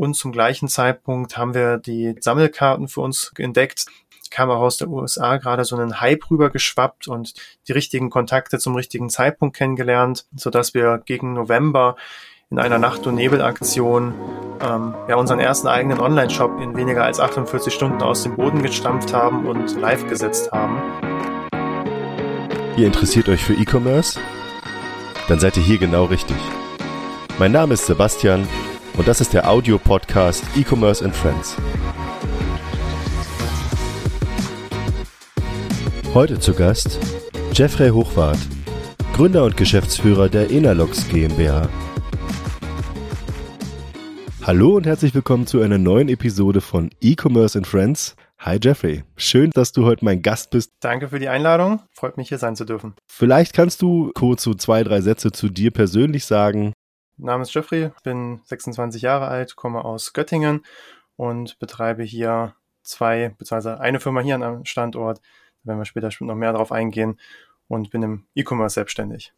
Und zum gleichen Zeitpunkt haben wir die Sammelkarten für uns entdeckt. Kam auch aus der USA gerade so einen Hype rüber geschwappt und die richtigen Kontakte zum richtigen Zeitpunkt kennengelernt, sodass wir gegen November in einer Nacht- und Nebelaktion ähm, ja, unseren ersten eigenen Online-Shop in weniger als 48 Stunden aus dem Boden gestampft haben und live gesetzt haben. Ihr interessiert euch für E-Commerce? Dann seid ihr hier genau richtig. Mein Name ist Sebastian und das ist der Audio-Podcast E-Commerce and Friends. Heute zu Gast Jeffrey Hochwart, Gründer und Geschäftsführer der Enalox GmbH. Hallo und herzlich willkommen zu einer neuen Episode von E-Commerce and Friends. Hi Jeffrey, schön, dass du heute mein Gast bist. Danke für die Einladung, freut mich hier sein zu dürfen. Vielleicht kannst du kurz so zwei, drei Sätze zu dir persönlich sagen. Name ist Jeffrey, bin 26 Jahre alt, komme aus Göttingen und betreibe hier zwei, beziehungsweise eine Firma hier am Standort, da werden wir später noch mehr darauf eingehen und bin im E-Commerce selbstständig.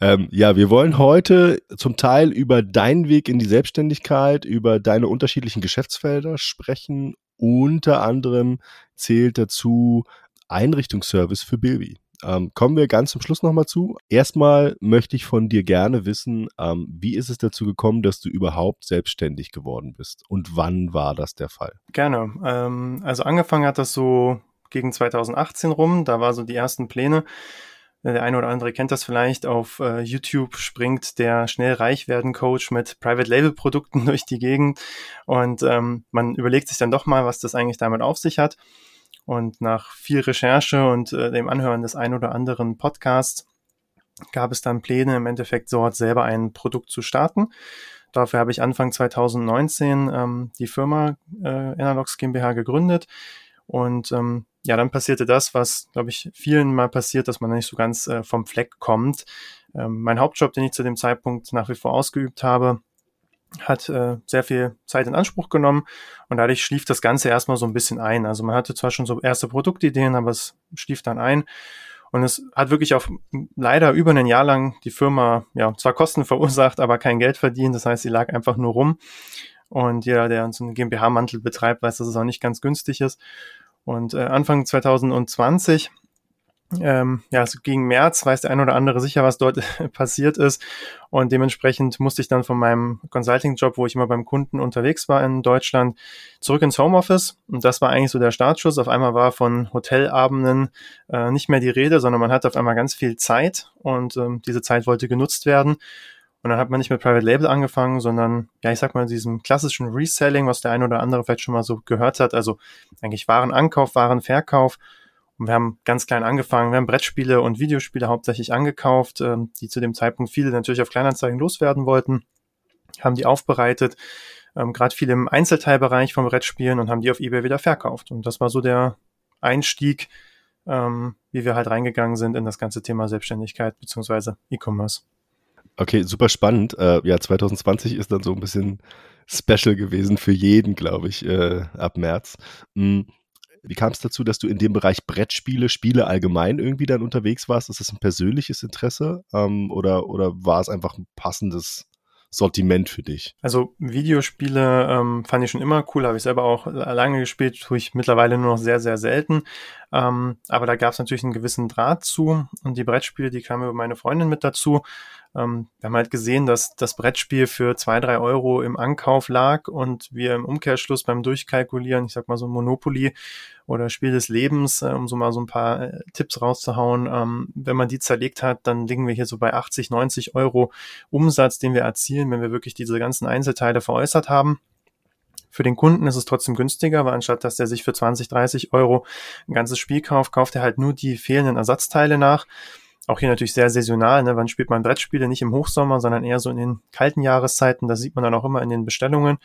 Ähm, ja, wir wollen heute zum Teil über deinen Weg in die Selbstständigkeit, über deine unterschiedlichen Geschäftsfelder sprechen. Unter anderem zählt dazu Einrichtungsservice für Bilby. Ähm, kommen wir ganz zum Schluss nochmal zu. Erstmal möchte ich von dir gerne wissen, ähm, wie ist es dazu gekommen, dass du überhaupt selbstständig geworden bist und wann war das der Fall? Gerne. Ähm, also angefangen hat das so gegen 2018 rum. Da war so die ersten Pläne der eine oder andere kennt das vielleicht, auf äh, YouTube springt der schnell reich werden Coach mit Private Label Produkten durch die Gegend und ähm, man überlegt sich dann doch mal, was das eigentlich damit auf sich hat. Und nach viel Recherche und äh, dem Anhören des ein oder anderen Podcasts gab es dann Pläne, im Endeffekt dort selber ein Produkt zu starten. Dafür habe ich Anfang 2019 ähm, die Firma äh, Analogs GmbH gegründet und ähm, ja, dann passierte das, was, glaube ich, vielen mal passiert, dass man nicht so ganz äh, vom Fleck kommt. Ähm, mein Hauptjob, den ich zu dem Zeitpunkt nach wie vor ausgeübt habe, hat äh, sehr viel Zeit in Anspruch genommen und dadurch schlief das Ganze erstmal so ein bisschen ein. Also man hatte zwar schon so erste Produktideen, aber es schlief dann ein. Und es hat wirklich auch leider über ein Jahr lang die Firma ja zwar Kosten verursacht, aber kein Geld verdient. Das heißt, sie lag einfach nur rum. Und jeder, der so einen GmbH-Mantel betreibt, weiß, dass es auch nicht ganz günstig ist. Und äh, Anfang 2020, ähm, ja, so gegen März weiß der ein oder andere sicher, was dort passiert ist. Und dementsprechend musste ich dann von meinem Consulting-Job, wo ich immer beim Kunden unterwegs war in Deutschland, zurück ins Homeoffice. Und das war eigentlich so der Startschuss. Auf einmal war von Hotelabenden äh, nicht mehr die Rede, sondern man hatte auf einmal ganz viel Zeit und ähm, diese Zeit wollte genutzt werden. Und dann hat man nicht mit Private Label angefangen, sondern, ja, ich sag mal, diesem klassischen Reselling, was der ein oder andere vielleicht schon mal so gehört hat. Also eigentlich Warenankauf, Warenverkauf. Und wir haben ganz klein angefangen. Wir haben Brettspiele und Videospiele hauptsächlich angekauft, ähm, die zu dem Zeitpunkt viele natürlich auf Kleinanzeigen loswerden wollten. Haben die aufbereitet, ähm, gerade viele im Einzelteilbereich von Brettspielen und haben die auf Ebay wieder verkauft. Und das war so der Einstieg, ähm, wie wir halt reingegangen sind in das ganze Thema Selbstständigkeit beziehungsweise E-Commerce. Okay, super spannend. Äh, ja, 2020 ist dann so ein bisschen special gewesen für jeden, glaube ich, äh, ab März. Mhm. Wie kam es dazu, dass du in dem Bereich Brettspiele, Spiele allgemein irgendwie dann unterwegs warst? Ist das ein persönliches Interesse ähm, oder, oder war es einfach ein passendes Sortiment für dich? Also Videospiele ähm, fand ich schon immer cool, habe ich selber auch lange gespielt, tue ich mittlerweile nur noch sehr, sehr selten. Ähm, aber da gab es natürlich einen gewissen Draht zu und die Brettspiele, die kamen über meine Freundin mit dazu. Ähm, wir haben halt gesehen, dass das Brettspiel für zwei, drei Euro im Ankauf lag und wir im Umkehrschluss beim Durchkalkulieren, ich sag mal so Monopoly oder Spiel des Lebens, äh, um so mal so ein paar äh, Tipps rauszuhauen, ähm, wenn man die zerlegt hat, dann liegen wir hier so bei 80, 90 Euro Umsatz, den wir erzielen, wenn wir wirklich diese ganzen Einzelteile veräußert haben. Für den Kunden ist es trotzdem günstiger, weil anstatt dass der sich für 20, 30 Euro ein ganzes Spiel kauft, kauft er halt nur die fehlenden Ersatzteile nach. Auch hier natürlich sehr saisonal. Ne? Wann spielt man Brettspiele? Nicht im Hochsommer, sondern eher so in den kalten Jahreszeiten. Das sieht man dann auch immer in den Bestellungen.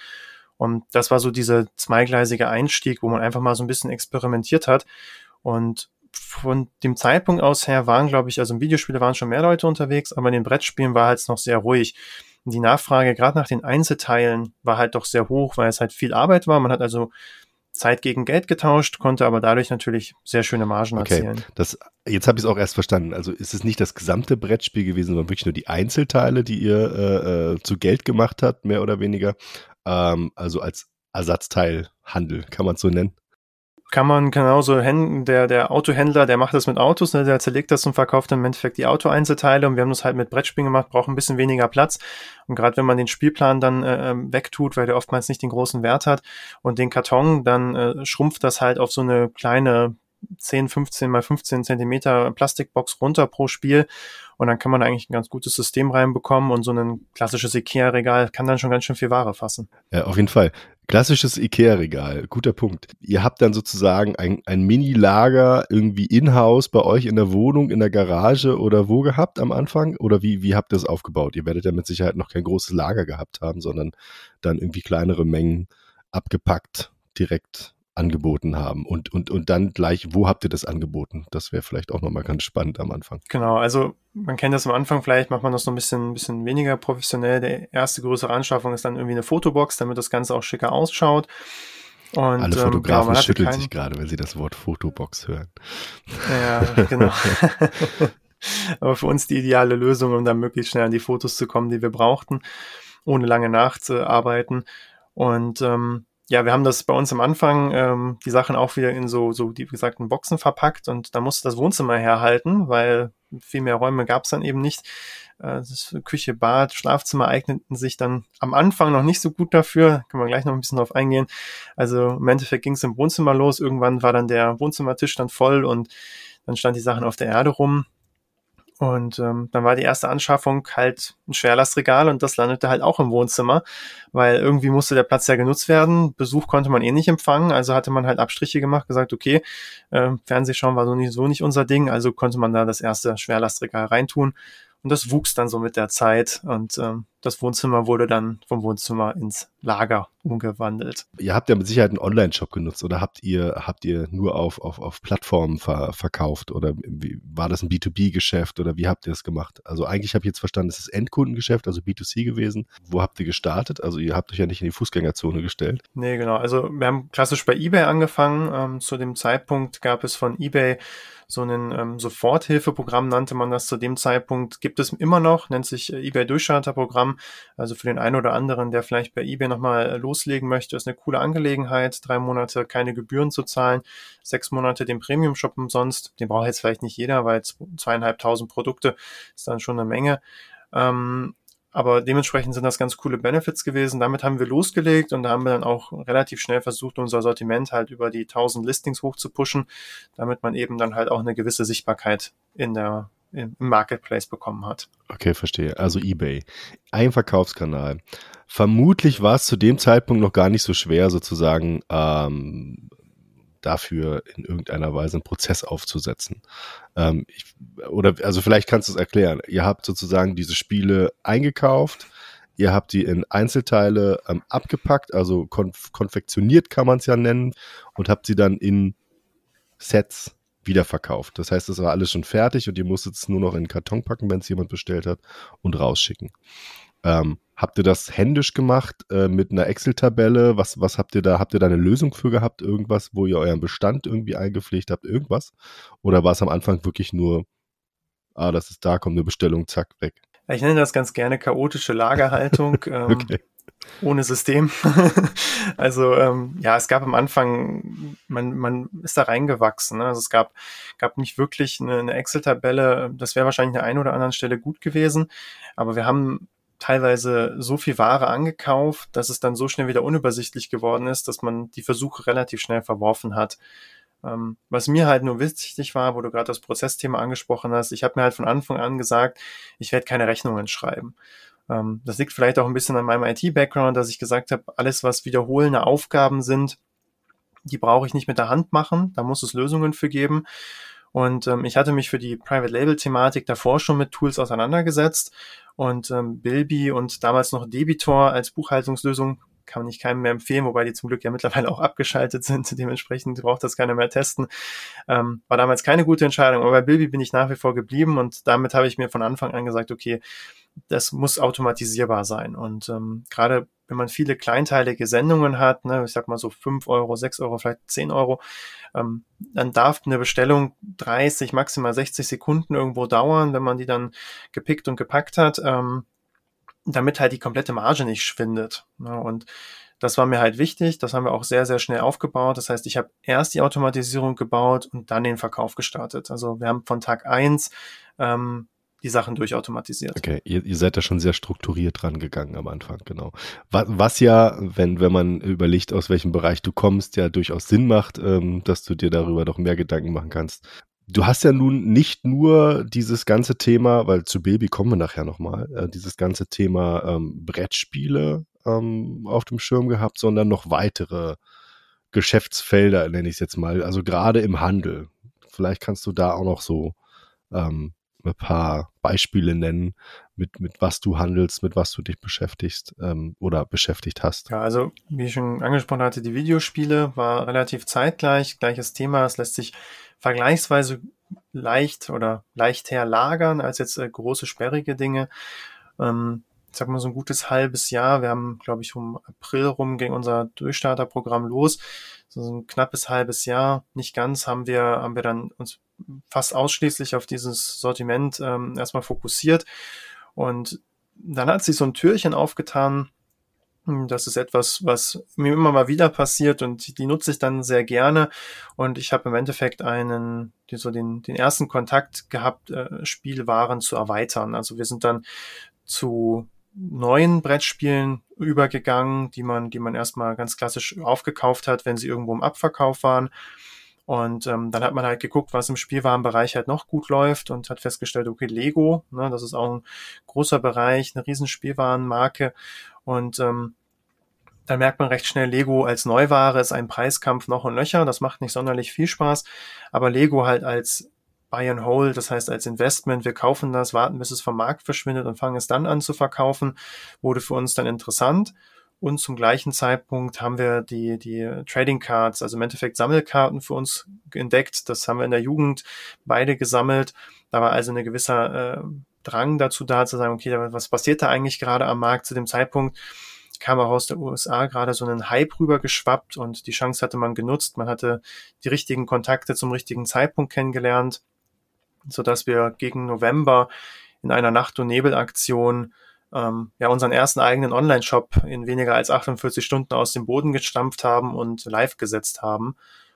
Und das war so dieser zweigleisige Einstieg, wo man einfach mal so ein bisschen experimentiert hat. Und von dem Zeitpunkt aus her waren, glaube ich, also im Videospiele waren schon mehr Leute unterwegs, aber in den Brettspielen war halt noch sehr ruhig. Die Nachfrage gerade nach den Einzelteilen war halt doch sehr hoch, weil es halt viel Arbeit war. Man hat also Zeit gegen Geld getauscht, konnte aber dadurch natürlich sehr schöne Margen okay. erzielen. Das, jetzt habe ich es auch erst verstanden. Also ist es nicht das gesamte Brettspiel gewesen, sondern wirklich nur die Einzelteile, die ihr äh, äh, zu Geld gemacht habt, mehr oder weniger. Ähm, also als Ersatzteilhandel, kann man es so nennen? kann man genauso, der, der Autohändler, der macht das mit Autos, ne, der zerlegt das und verkauft im Endeffekt die Autoeinzelteile und wir haben das halt mit Brettspielen gemacht, braucht ein bisschen weniger Platz und gerade wenn man den Spielplan dann äh, ähm, wegtut, weil der oftmals nicht den großen Wert hat und den Karton, dann äh, schrumpft das halt auf so eine kleine 10, 15 mal 15 Zentimeter Plastikbox runter pro Spiel und dann kann man eigentlich ein ganz gutes System reinbekommen und so ein klassisches Ikea-Regal kann dann schon ganz schön viel Ware fassen. Ja, auf jeden Fall. Klassisches Ikea-Regal, guter Punkt. Ihr habt dann sozusagen ein, ein Mini-Lager irgendwie in-house bei euch in der Wohnung, in der Garage oder wo gehabt am Anfang? Oder wie, wie habt ihr das aufgebaut? Ihr werdet ja mit Sicherheit noch kein großes Lager gehabt haben, sondern dann irgendwie kleinere Mengen abgepackt direkt angeboten haben und, und, und dann gleich, wo habt ihr das angeboten? Das wäre vielleicht auch nochmal ganz spannend am Anfang. Genau, also man kennt das am Anfang, vielleicht macht man das noch ein bisschen, ein bisschen weniger professionell. Der erste größere Anschaffung ist dann irgendwie eine Fotobox, damit das Ganze auch schicker ausschaut. Und, Alle ähm, Fotografen ähm, schütteln kein... sich gerade, wenn sie das Wort Fotobox hören. Ja, genau. Aber für uns die ideale Lösung, um dann möglichst schnell an die Fotos zu kommen, die wir brauchten, ohne lange nachzuarbeiten. Und ähm, ja, wir haben das bei uns am Anfang, ähm, die Sachen auch wieder in so, so, wie gesagt, in Boxen verpackt und da musste das Wohnzimmer herhalten, weil viel mehr Räume gab es dann eben nicht. Äh, Küche, Bad, Schlafzimmer eigneten sich dann am Anfang noch nicht so gut dafür. Können wir gleich noch ein bisschen drauf eingehen. Also im Endeffekt ging es im Wohnzimmer los. Irgendwann war dann der Wohnzimmertisch dann voll und dann stand die Sachen auf der Erde rum. Und ähm, dann war die erste Anschaffung halt ein Schwerlastregal und das landete halt auch im Wohnzimmer, weil irgendwie musste der Platz ja genutzt werden. Besuch konnte man eh nicht empfangen, also hatte man halt Abstriche gemacht, gesagt, okay, äh, Fernsehschauen war so nicht, so nicht unser Ding, also konnte man da das erste Schwerlastregal reintun. Und das wuchs dann so mit der Zeit und ähm, das Wohnzimmer wurde dann vom Wohnzimmer ins Lager umgewandelt. Ihr habt ja mit Sicherheit einen Online-Shop genutzt oder habt ihr, habt ihr nur auf, auf, auf Plattformen ver verkauft oder wie, war das ein B2B-Geschäft oder wie habt ihr das gemacht? Also eigentlich habe ich jetzt verstanden, es ist Endkundengeschäft, also B2C gewesen. Wo habt ihr gestartet? Also ihr habt euch ja nicht in die Fußgängerzone gestellt. Nee, genau. Also wir haben klassisch bei eBay angefangen. Ähm, zu dem Zeitpunkt gab es von eBay so ein ähm, Soforthilfeprogramm nannte man das zu dem Zeitpunkt, gibt es immer noch, nennt sich äh, eBay Durchstarterprogramm. Also für den einen oder anderen, der vielleicht bei eBay nochmal äh, loslegen möchte, ist eine coole Angelegenheit. Drei Monate keine Gebühren zu zahlen, sechs Monate den Premium-Shop umsonst. Den braucht jetzt vielleicht nicht jeder, weil zweieinhalbtausend Produkte ist dann schon eine Menge. Ähm, aber dementsprechend sind das ganz coole Benefits gewesen. Damit haben wir losgelegt und da haben wir dann auch relativ schnell versucht, unser Sortiment halt über die 1000 Listings hoch zu pushen, damit man eben dann halt auch eine gewisse Sichtbarkeit in der, im Marketplace bekommen hat. Okay, verstehe. Also eBay. Ein Verkaufskanal. Vermutlich war es zu dem Zeitpunkt noch gar nicht so schwer, sozusagen ähm, dafür in irgendeiner Weise einen Prozess aufzusetzen. Ähm, ich, oder also vielleicht kannst du es erklären. Ihr habt sozusagen diese Spiele eingekauft, ihr habt die in Einzelteile ähm, abgepackt, also konf konfektioniert kann man es ja nennen, und habt sie dann in Sets wiederverkauft. Das heißt, es war alles schon fertig und ihr musstet es nur noch in den Karton packen, wenn es jemand bestellt hat, und rausschicken. Ähm, habt ihr das händisch gemacht äh, mit einer Excel-Tabelle? Was, was habt ihr da? Habt ihr da eine Lösung für gehabt? Irgendwas, wo ihr euren Bestand irgendwie eingepflegt habt? Irgendwas? Oder war es am Anfang wirklich nur, ah, das ist da, kommt eine Bestellung, zack, weg? Ich nenne das ganz gerne chaotische Lagerhaltung. ähm, okay. Ohne System. also ähm, ja, es gab am Anfang, man, man ist da reingewachsen. Ne? Also es gab, gab nicht wirklich eine, eine Excel-Tabelle. Das wäre wahrscheinlich an der einen oder anderen Stelle gut gewesen. Aber wir haben teilweise so viel Ware angekauft, dass es dann so schnell wieder unübersichtlich geworden ist, dass man die Versuche relativ schnell verworfen hat. Ähm, was mir halt nur wichtig war, wo du gerade das Prozessthema angesprochen hast, ich habe mir halt von Anfang an gesagt, ich werde keine Rechnungen schreiben. Ähm, das liegt vielleicht auch ein bisschen an meinem IT-Background, dass ich gesagt habe, alles, was wiederholende Aufgaben sind, die brauche ich nicht mit der Hand machen, da muss es Lösungen für geben. Und ähm, ich hatte mich für die Private Label Thematik davor schon mit Tools auseinandergesetzt und ähm, Bilby und damals noch Debitor als Buchhaltungslösung kann ich keinem mehr empfehlen, wobei die zum Glück ja mittlerweile auch abgeschaltet sind. Dementsprechend braucht das keiner mehr testen. Ähm, war damals keine gute Entscheidung, aber bei Bilby bin ich nach wie vor geblieben und damit habe ich mir von Anfang an gesagt, okay, das muss automatisierbar sein. Und ähm, gerade wenn man viele kleinteilige Sendungen hat, ne, ich sag mal so fünf Euro, sechs Euro, vielleicht zehn Euro, ähm, dann darf eine Bestellung 30, maximal 60 Sekunden irgendwo dauern, wenn man die dann gepickt und gepackt hat, ähm, damit halt die komplette Marge nicht schwindet. Ne? Und das war mir halt wichtig. Das haben wir auch sehr, sehr schnell aufgebaut. Das heißt, ich habe erst die Automatisierung gebaut und dann den Verkauf gestartet. Also wir haben von Tag eins ähm, die Sachen durchautomatisiert. Okay, ihr, ihr seid da schon sehr strukturiert dran gegangen am Anfang, genau. Was, was ja, wenn, wenn man überlegt, aus welchem Bereich du kommst, ja durchaus Sinn macht, ähm, dass du dir darüber doch mehr Gedanken machen kannst. Du hast ja nun nicht nur dieses ganze Thema, weil zu Baby kommen wir nachher nochmal, äh, dieses ganze Thema ähm, Brettspiele ähm, auf dem Schirm gehabt, sondern noch weitere Geschäftsfelder, nenne ich es jetzt mal, also gerade im Handel. Vielleicht kannst du da auch noch so ähm, ein paar Beispiele nennen, mit, mit was du handelst, mit was du dich beschäftigst ähm, oder beschäftigt hast. Ja, also wie ich schon angesprochen hatte, die Videospiele war relativ zeitgleich, gleiches Thema. Es lässt sich vergleichsweise leicht oder leicht herlagern als jetzt äh, große sperrige Dinge. Ähm, ich sag mal so ein gutes halbes Jahr. Wir haben, glaube ich, um April rum ging unser Durchstarterprogramm los. So ein knappes halbes Jahr, nicht ganz, haben wir, haben wir dann uns fast ausschließlich auf dieses Sortiment ähm, erstmal fokussiert. Und dann hat sich so ein Türchen aufgetan. Das ist etwas, was mir immer mal wieder passiert und die nutze ich dann sehr gerne. Und ich habe im Endeffekt einen, so den, den ersten Kontakt gehabt, äh, Spielwaren zu erweitern. Also wir sind dann zu neuen Brettspielen übergegangen, die man, die man erstmal ganz klassisch aufgekauft hat, wenn sie irgendwo im Abverkauf waren. Und ähm, dann hat man halt geguckt, was im Spielwarenbereich halt noch gut läuft und hat festgestellt, okay, Lego, ne, das ist auch ein großer Bereich, eine riesen Spielwarenmarke. Und ähm, dann merkt man recht schnell, Lego als Neuware ist ein Preiskampf noch und nöcher. Das macht nicht sonderlich viel Spaß. Aber Lego halt als Buy and Hold, das heißt als Investment, wir kaufen das, warten, bis es vom Markt verschwindet und fangen es dann an zu verkaufen, wurde für uns dann interessant. Und zum gleichen Zeitpunkt haben wir die, die Trading Cards, also im Endeffekt Sammelkarten für uns entdeckt. Das haben wir in der Jugend beide gesammelt. Da war also eine gewisser äh, Drang dazu da, zu sagen, okay, was passiert da eigentlich gerade am Markt zu dem Zeitpunkt? kam auch aus der USA gerade so einen Hype rüber geschwappt und die Chance hatte man genutzt. Man hatte die richtigen Kontakte zum richtigen Zeitpunkt kennengelernt so dass wir gegen November in einer Nacht- und Nebelaktion ähm, ja unseren ersten eigenen Online-Shop in weniger als 48 Stunden aus dem Boden gestampft haben und live gesetzt haben.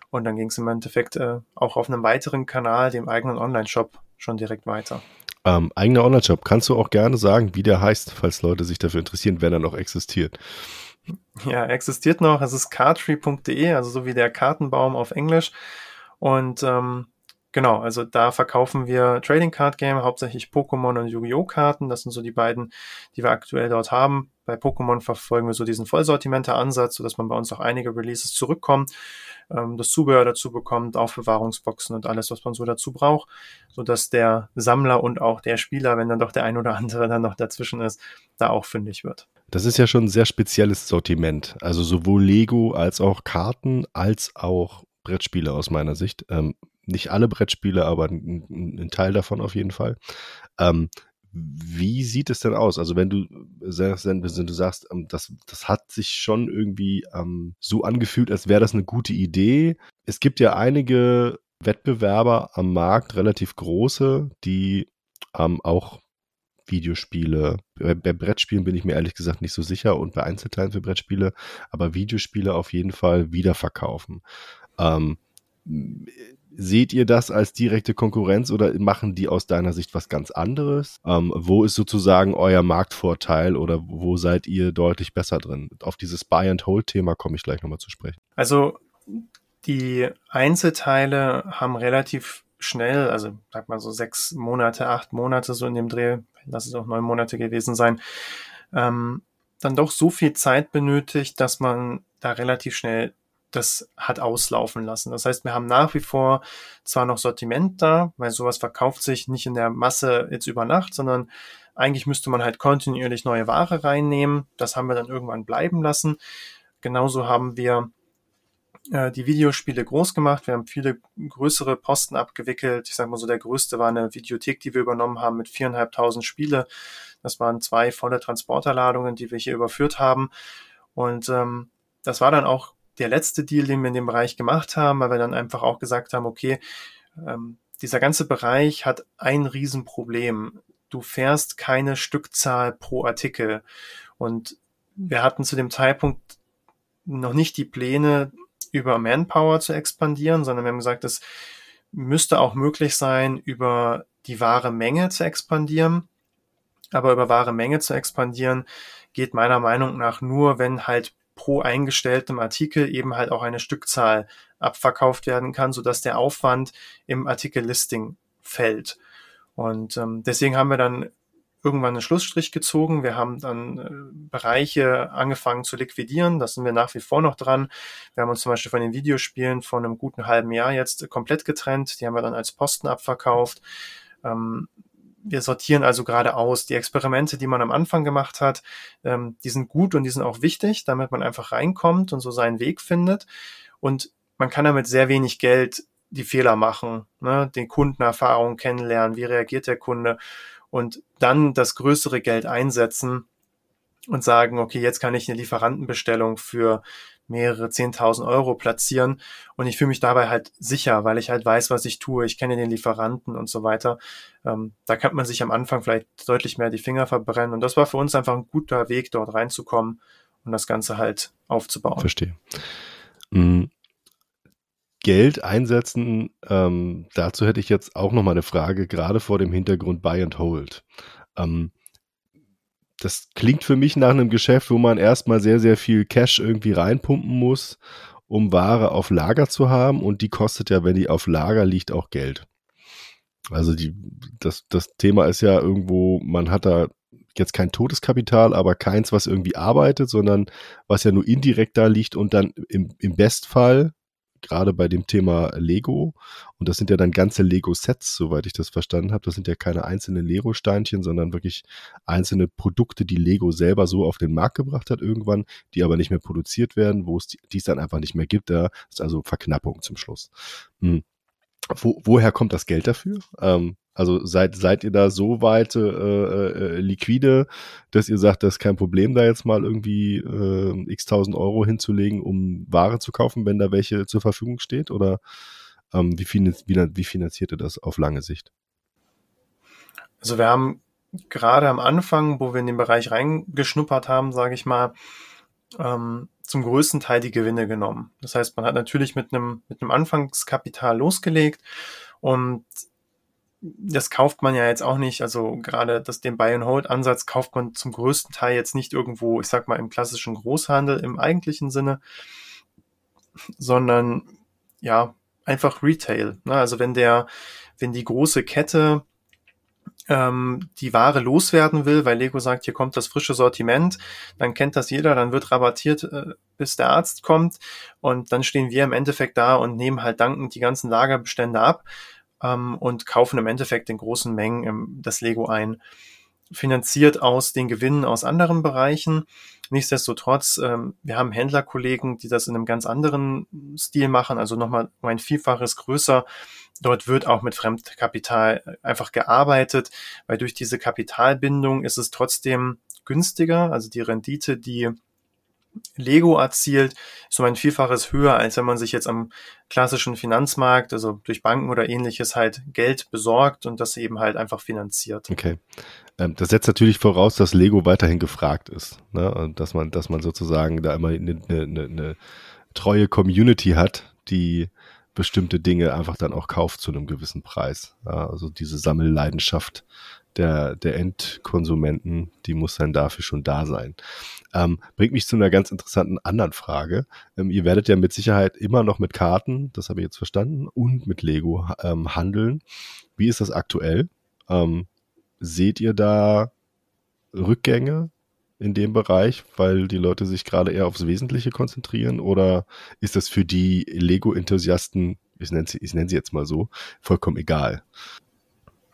Und dann ging es im Endeffekt äh, auch auf einem weiteren Kanal, dem eigenen Online-Shop, schon direkt weiter. Ähm, eigener Online-Shop, kannst du auch gerne sagen, wie der heißt, falls Leute sich dafür interessieren, wenn er noch existiert? Ja, existiert noch. Es ist cardtree.de, also so wie der Kartenbaum auf Englisch. Und ähm, Genau, also da verkaufen wir Trading Card Game, hauptsächlich Pokémon und Yu-Gi-Oh! Karten. Das sind so die beiden, die wir aktuell dort haben. Bei Pokémon verfolgen wir so diesen Vollsortimenter-Ansatz, sodass man bei uns auch einige Releases zurückkommt, ähm, das Zubehör dazu bekommt, Aufbewahrungsboxen und alles, was man so dazu braucht, sodass der Sammler und auch der Spieler, wenn dann doch der ein oder andere dann noch dazwischen ist, da auch fündig wird. Das ist ja schon ein sehr spezielles Sortiment. Also sowohl Lego als auch Karten als auch Brettspiele aus meiner Sicht. Ähm, nicht alle Brettspiele, aber ein, Teil davon auf jeden Fall. Ähm, wie sieht es denn aus? Also wenn du sagst, wenn du sagst, ähm, das, das hat sich schon irgendwie ähm, so angefühlt, als wäre das eine gute Idee. Es gibt ja einige Wettbewerber am Markt, relativ große, die ähm, auch Videospiele. Bei, bei, Brettspielen bin ich mir ehrlich gesagt nicht so sicher und bei Einzelteilen für Brettspiele, aber Videospiele auf jeden Fall wiederverkaufen. Ähm, Seht ihr das als direkte Konkurrenz oder machen die aus deiner Sicht was ganz anderes? Ähm, wo ist sozusagen euer Marktvorteil oder wo seid ihr deutlich besser drin? Auf dieses Buy-and-Hold-Thema komme ich gleich nochmal zu sprechen. Also die Einzelteile haben relativ schnell, also sag mal so sechs Monate, acht Monate so in dem Dreh, lass es auch neun Monate gewesen sein, ähm, dann doch so viel Zeit benötigt, dass man da relativ schnell das hat auslaufen lassen. Das heißt, wir haben nach wie vor zwar noch Sortiment da, weil sowas verkauft sich nicht in der Masse jetzt über Nacht, sondern eigentlich müsste man halt kontinuierlich neue Ware reinnehmen. Das haben wir dann irgendwann bleiben lassen. Genauso haben wir äh, die Videospiele groß gemacht. Wir haben viele größere Posten abgewickelt. Ich sage mal so, der größte war eine Videothek, die wir übernommen haben mit viereinhalbtausend Spiele. Das waren zwei volle Transporterladungen, die wir hier überführt haben. Und ähm, das war dann auch der letzte Deal, den wir in dem Bereich gemacht haben, weil wir dann einfach auch gesagt haben, okay, ähm, dieser ganze Bereich hat ein Riesenproblem. Du fährst keine Stückzahl pro Artikel. Und wir hatten zu dem Zeitpunkt noch nicht die Pläne, über Manpower zu expandieren, sondern wir haben gesagt, es müsste auch möglich sein, über die wahre Menge zu expandieren. Aber über wahre Menge zu expandieren geht meiner Meinung nach nur, wenn halt pro eingestelltem Artikel eben halt auch eine Stückzahl abverkauft werden kann, sodass der Aufwand im Artikellisting fällt. Und ähm, deswegen haben wir dann irgendwann einen Schlussstrich gezogen. Wir haben dann äh, Bereiche angefangen zu liquidieren. Das sind wir nach wie vor noch dran. Wir haben uns zum Beispiel von den Videospielen vor einem guten halben Jahr jetzt komplett getrennt. Die haben wir dann als Posten abverkauft. Ähm, wir sortieren also gerade aus. Die Experimente, die man am Anfang gemacht hat, ähm, die sind gut und die sind auch wichtig, damit man einfach reinkommt und so seinen Weg findet. Und man kann damit sehr wenig Geld die Fehler machen, ne? den Kundenerfahrung kennenlernen, wie reagiert der Kunde und dann das größere Geld einsetzen und sagen, okay, jetzt kann ich eine Lieferantenbestellung für mehrere 10.000 Euro platzieren und ich fühle mich dabei halt sicher, weil ich halt weiß, was ich tue, ich kenne den Lieferanten und so weiter. Ähm, da kann man sich am Anfang vielleicht deutlich mehr die Finger verbrennen und das war für uns einfach ein guter Weg, dort reinzukommen und das Ganze halt aufzubauen. Verstehe. Mhm. Geld einsetzen, ähm, dazu hätte ich jetzt auch noch mal eine Frage, gerade vor dem Hintergrund Buy and Hold. Ähm, das klingt für mich nach einem Geschäft, wo man erstmal sehr, sehr viel Cash irgendwie reinpumpen muss, um Ware auf Lager zu haben. Und die kostet ja, wenn die auf Lager liegt, auch Geld. Also die, das, das Thema ist ja irgendwo, man hat da jetzt kein Todeskapital, aber keins, was irgendwie arbeitet, sondern was ja nur indirekt da liegt und dann im, im Bestfall gerade bei dem Thema Lego, und das sind ja dann ganze Lego-Sets, soweit ich das verstanden habe, das sind ja keine einzelnen Lego-Steinchen, sondern wirklich einzelne Produkte, die Lego selber so auf den Markt gebracht hat irgendwann, die aber nicht mehr produziert werden, wo es die, die es dann einfach nicht mehr gibt. Da ist also Verknappung zum Schluss. Hm. Wo, woher kommt das Geld dafür? Ähm, also seid, seid ihr da so weit äh, äh, liquide, dass ihr sagt, das ist kein Problem, da jetzt mal irgendwie äh, x tausend Euro hinzulegen, um Ware zu kaufen, wenn da welche zur Verfügung steht? Oder ähm, wie, finanz wie, wie finanziert ihr das auf lange Sicht? Also wir haben gerade am Anfang, wo wir in den Bereich reingeschnuppert haben, sage ich mal, ähm, zum größten Teil die Gewinne genommen. Das heißt, man hat natürlich mit einem, mit einem Anfangskapital losgelegt und das kauft man ja jetzt auch nicht, also gerade das, den Buy-and-Hold-Ansatz kauft man zum größten Teil jetzt nicht irgendwo, ich sag mal, im klassischen Großhandel im eigentlichen Sinne, sondern ja, einfach Retail. Ne? Also wenn der, wenn die große Kette ähm, die Ware loswerden will, weil Lego sagt, hier kommt das frische Sortiment, dann kennt das jeder, dann wird rabattiert, äh, bis der Arzt kommt und dann stehen wir im Endeffekt da und nehmen halt dankend die ganzen Lagerbestände ab ähm, und kaufen im Endeffekt in großen Mengen ähm, das Lego ein. Finanziert aus den Gewinnen aus anderen Bereichen. Nichtsdestotrotz, ähm, wir haben Händlerkollegen, die das in einem ganz anderen Stil machen, also nochmal ein Vielfaches größer. Dort wird auch mit Fremdkapital einfach gearbeitet, weil durch diese Kapitalbindung ist es trotzdem günstiger. Also die Rendite, die Lego erzielt, ist um ein Vielfaches höher, als wenn man sich jetzt am klassischen Finanzmarkt, also durch Banken oder ähnliches, halt Geld besorgt und das eben halt einfach finanziert. Okay. Ähm, das setzt natürlich voraus, dass Lego weiterhin gefragt ist. Ne? Und dass man, dass man sozusagen da immer eine, eine, eine treue Community hat, die bestimmte Dinge einfach dann auch kauft zu einem gewissen Preis. Also diese Sammelleidenschaft der, der Endkonsumenten, die muss dann dafür schon da sein. Ähm, bringt mich zu einer ganz interessanten anderen Frage. Ähm, ihr werdet ja mit Sicherheit immer noch mit Karten, das habe ich jetzt verstanden, und mit Lego ähm, handeln. Wie ist das aktuell? Ähm, seht ihr da Rückgänge in dem Bereich, weil die Leute sich gerade eher aufs Wesentliche konzentrieren? Oder ist das für die Lego-Enthusiasten, ich nenne, sie, ich nenne sie jetzt mal so, vollkommen egal?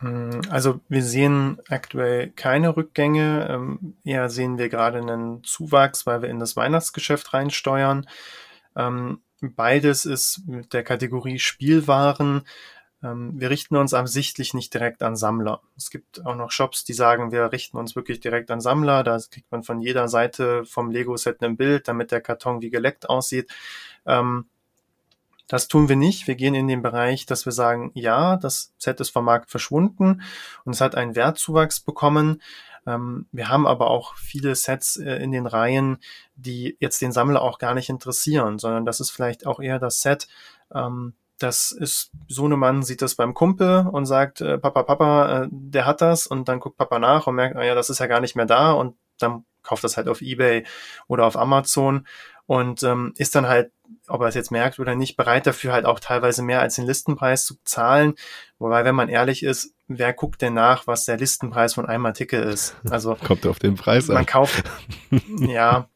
Mm, also wir sehen aktuell keine Rückgänge. Ähm, eher sehen wir gerade einen Zuwachs, weil wir in das Weihnachtsgeschäft reinsteuern. Ähm, beides ist mit der Kategorie Spielwaren. Ähm, wir richten uns absichtlich nicht direkt an Sammler. Es gibt auch noch Shops, die sagen, wir richten uns wirklich direkt an Sammler. Da kriegt man von jeder Seite vom Lego-Set ein Bild, damit der Karton wie geleckt aussieht. Das tun wir nicht. Wir gehen in den Bereich, dass wir sagen, ja, das Set ist vom Markt verschwunden und es hat einen Wertzuwachs bekommen. Ähm, wir haben aber auch viele Sets äh, in den Reihen, die jetzt den Sammler auch gar nicht interessieren, sondern das ist vielleicht auch eher das Set, ähm, das ist, Sohnemann sieht das beim Kumpel und sagt, äh, Papa, Papa, äh, der hat das und dann guckt Papa nach und merkt, naja, das ist ja gar nicht mehr da und dann kauft das halt auf Ebay oder auf Amazon und ähm, ist dann halt, ob er es jetzt merkt oder nicht, bereit dafür halt auch teilweise mehr als den Listenpreis zu zahlen. Wobei, wenn man ehrlich ist, wer guckt denn nach, was der Listenpreis von einem Artikel ist? Also kommt auf den Preis an. Man kauft, ja,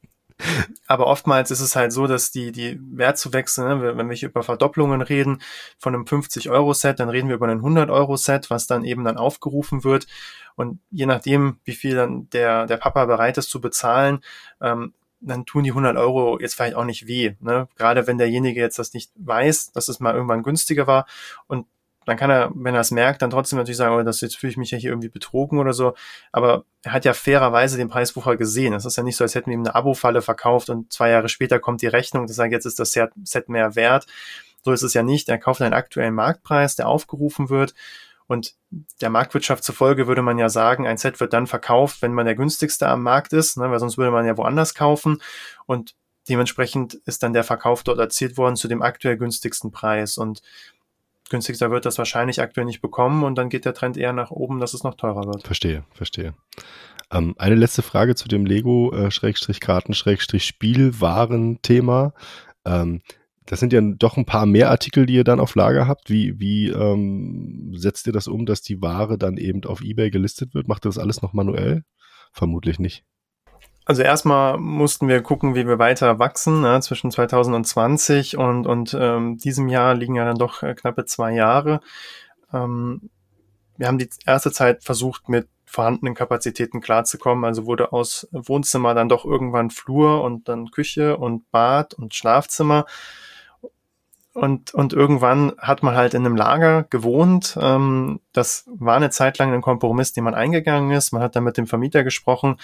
aber oftmals ist es halt so, dass die, die Wertzuwächse, ne, wenn wir hier über Verdopplungen reden von einem 50-Euro-Set, dann reden wir über ein 100-Euro-Set, was dann eben dann aufgerufen wird. Und je nachdem, wie viel dann der, der Papa bereit ist zu bezahlen, ähm, dann tun die 100 Euro jetzt vielleicht auch nicht weh. Ne? Gerade wenn derjenige jetzt das nicht weiß, dass es mal irgendwann günstiger war und dann kann er, wenn er es merkt, dann trotzdem natürlich sagen, oh, das jetzt fühle ich mich ja hier irgendwie betrogen oder so. Aber er hat ja fairerweise den Preisbucher gesehen. Es ist ja nicht so, als hätten wir ihm eine Abo-Falle verkauft und zwei Jahre später kommt die Rechnung, das sagt, jetzt ist das Set mehr wert. So ist es ja nicht. Er kauft einen aktuellen Marktpreis, der aufgerufen wird. Und der Marktwirtschaft zufolge würde man ja sagen, ein Set wird dann verkauft, wenn man der günstigste am Markt ist, ne, weil sonst würde man ja woanders kaufen. Und dementsprechend ist dann der Verkauf dort erzielt worden zu dem aktuell günstigsten Preis. Und günstigster wird das wahrscheinlich aktuell nicht bekommen und dann geht der Trend eher nach oben, dass es noch teurer wird. Verstehe, verstehe. Ähm, eine letzte Frage zu dem Lego-Karten-Spielwaren-Thema. Ähm, das sind ja doch ein paar mehr Artikel, die ihr dann auf Lager habt. Wie, wie ähm, setzt ihr das um, dass die Ware dann eben auf Ebay gelistet wird? Macht ihr das alles noch manuell? Vermutlich nicht. Also erstmal mussten wir gucken, wie wir weiter wachsen. Ne? Zwischen 2020 und, und ähm, diesem Jahr liegen ja dann doch äh, knappe zwei Jahre. Ähm, wir haben die erste Zeit versucht, mit vorhandenen Kapazitäten klarzukommen. Also wurde aus Wohnzimmer dann doch irgendwann Flur und dann Küche und Bad und Schlafzimmer. Und, und irgendwann hat man halt in einem Lager gewohnt. Ähm, das war eine Zeit lang ein Kompromiss, den man eingegangen ist. Man hat dann mit dem Vermieter gesprochen.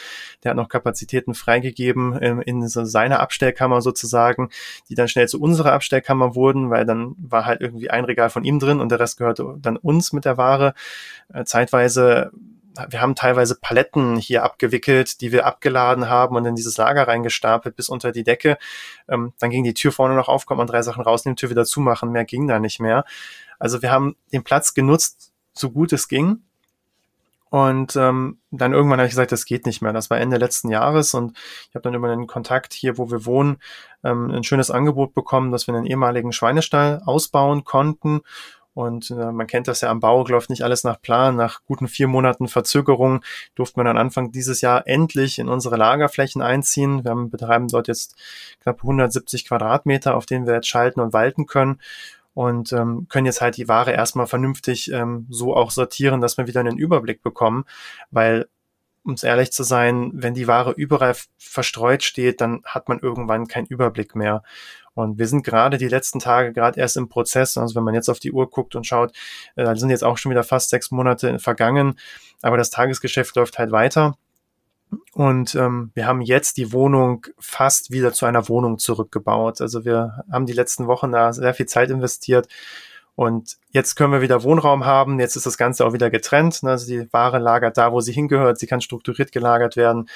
Der hat noch Kapazitäten freigegeben in, in so seiner Abstellkammer sozusagen, die dann schnell zu unserer Abstellkammer wurden, weil dann war halt irgendwie ein Regal von ihm drin und der Rest gehörte dann uns mit der Ware. Äh, zeitweise wir haben teilweise Paletten hier abgewickelt, die wir abgeladen haben und in dieses Lager reingestapelt bis unter die Decke. Ähm, dann ging die Tür vorne noch auf, konnte man drei Sachen rausnehmen, Tür wieder zumachen, mehr ging da nicht mehr. Also wir haben den Platz genutzt, so gut es ging. Und ähm, dann irgendwann habe ich gesagt, das geht nicht mehr. Das war Ende letzten Jahres und ich habe dann über einen Kontakt hier, wo wir wohnen, ähm, ein schönes Angebot bekommen, dass wir einen ehemaligen Schweinestall ausbauen konnten und äh, man kennt das ja am Bau, läuft nicht alles nach Plan. Nach guten vier Monaten Verzögerung durften wir dann Anfang dieses Jahr endlich in unsere Lagerflächen einziehen. Wir haben, betreiben dort jetzt knapp 170 Quadratmeter, auf denen wir jetzt schalten und walten können und ähm, können jetzt halt die Ware erstmal vernünftig ähm, so auch sortieren, dass wir wieder einen Überblick bekommen, weil um es ehrlich zu sein, wenn die Ware überall verstreut steht, dann hat man irgendwann keinen Überblick mehr. Und wir sind gerade die letzten Tage gerade erst im Prozess. Also wenn man jetzt auf die Uhr guckt und schaut, äh, da sind jetzt auch schon wieder fast sechs Monate vergangen. Aber das Tagesgeschäft läuft halt weiter. Und ähm, wir haben jetzt die Wohnung fast wieder zu einer Wohnung zurückgebaut. Also wir haben die letzten Wochen da sehr viel Zeit investiert. Und jetzt können wir wieder Wohnraum haben. Jetzt ist das Ganze auch wieder getrennt. Also die Ware lagert da, wo sie hingehört. Sie kann strukturiert gelagert werden.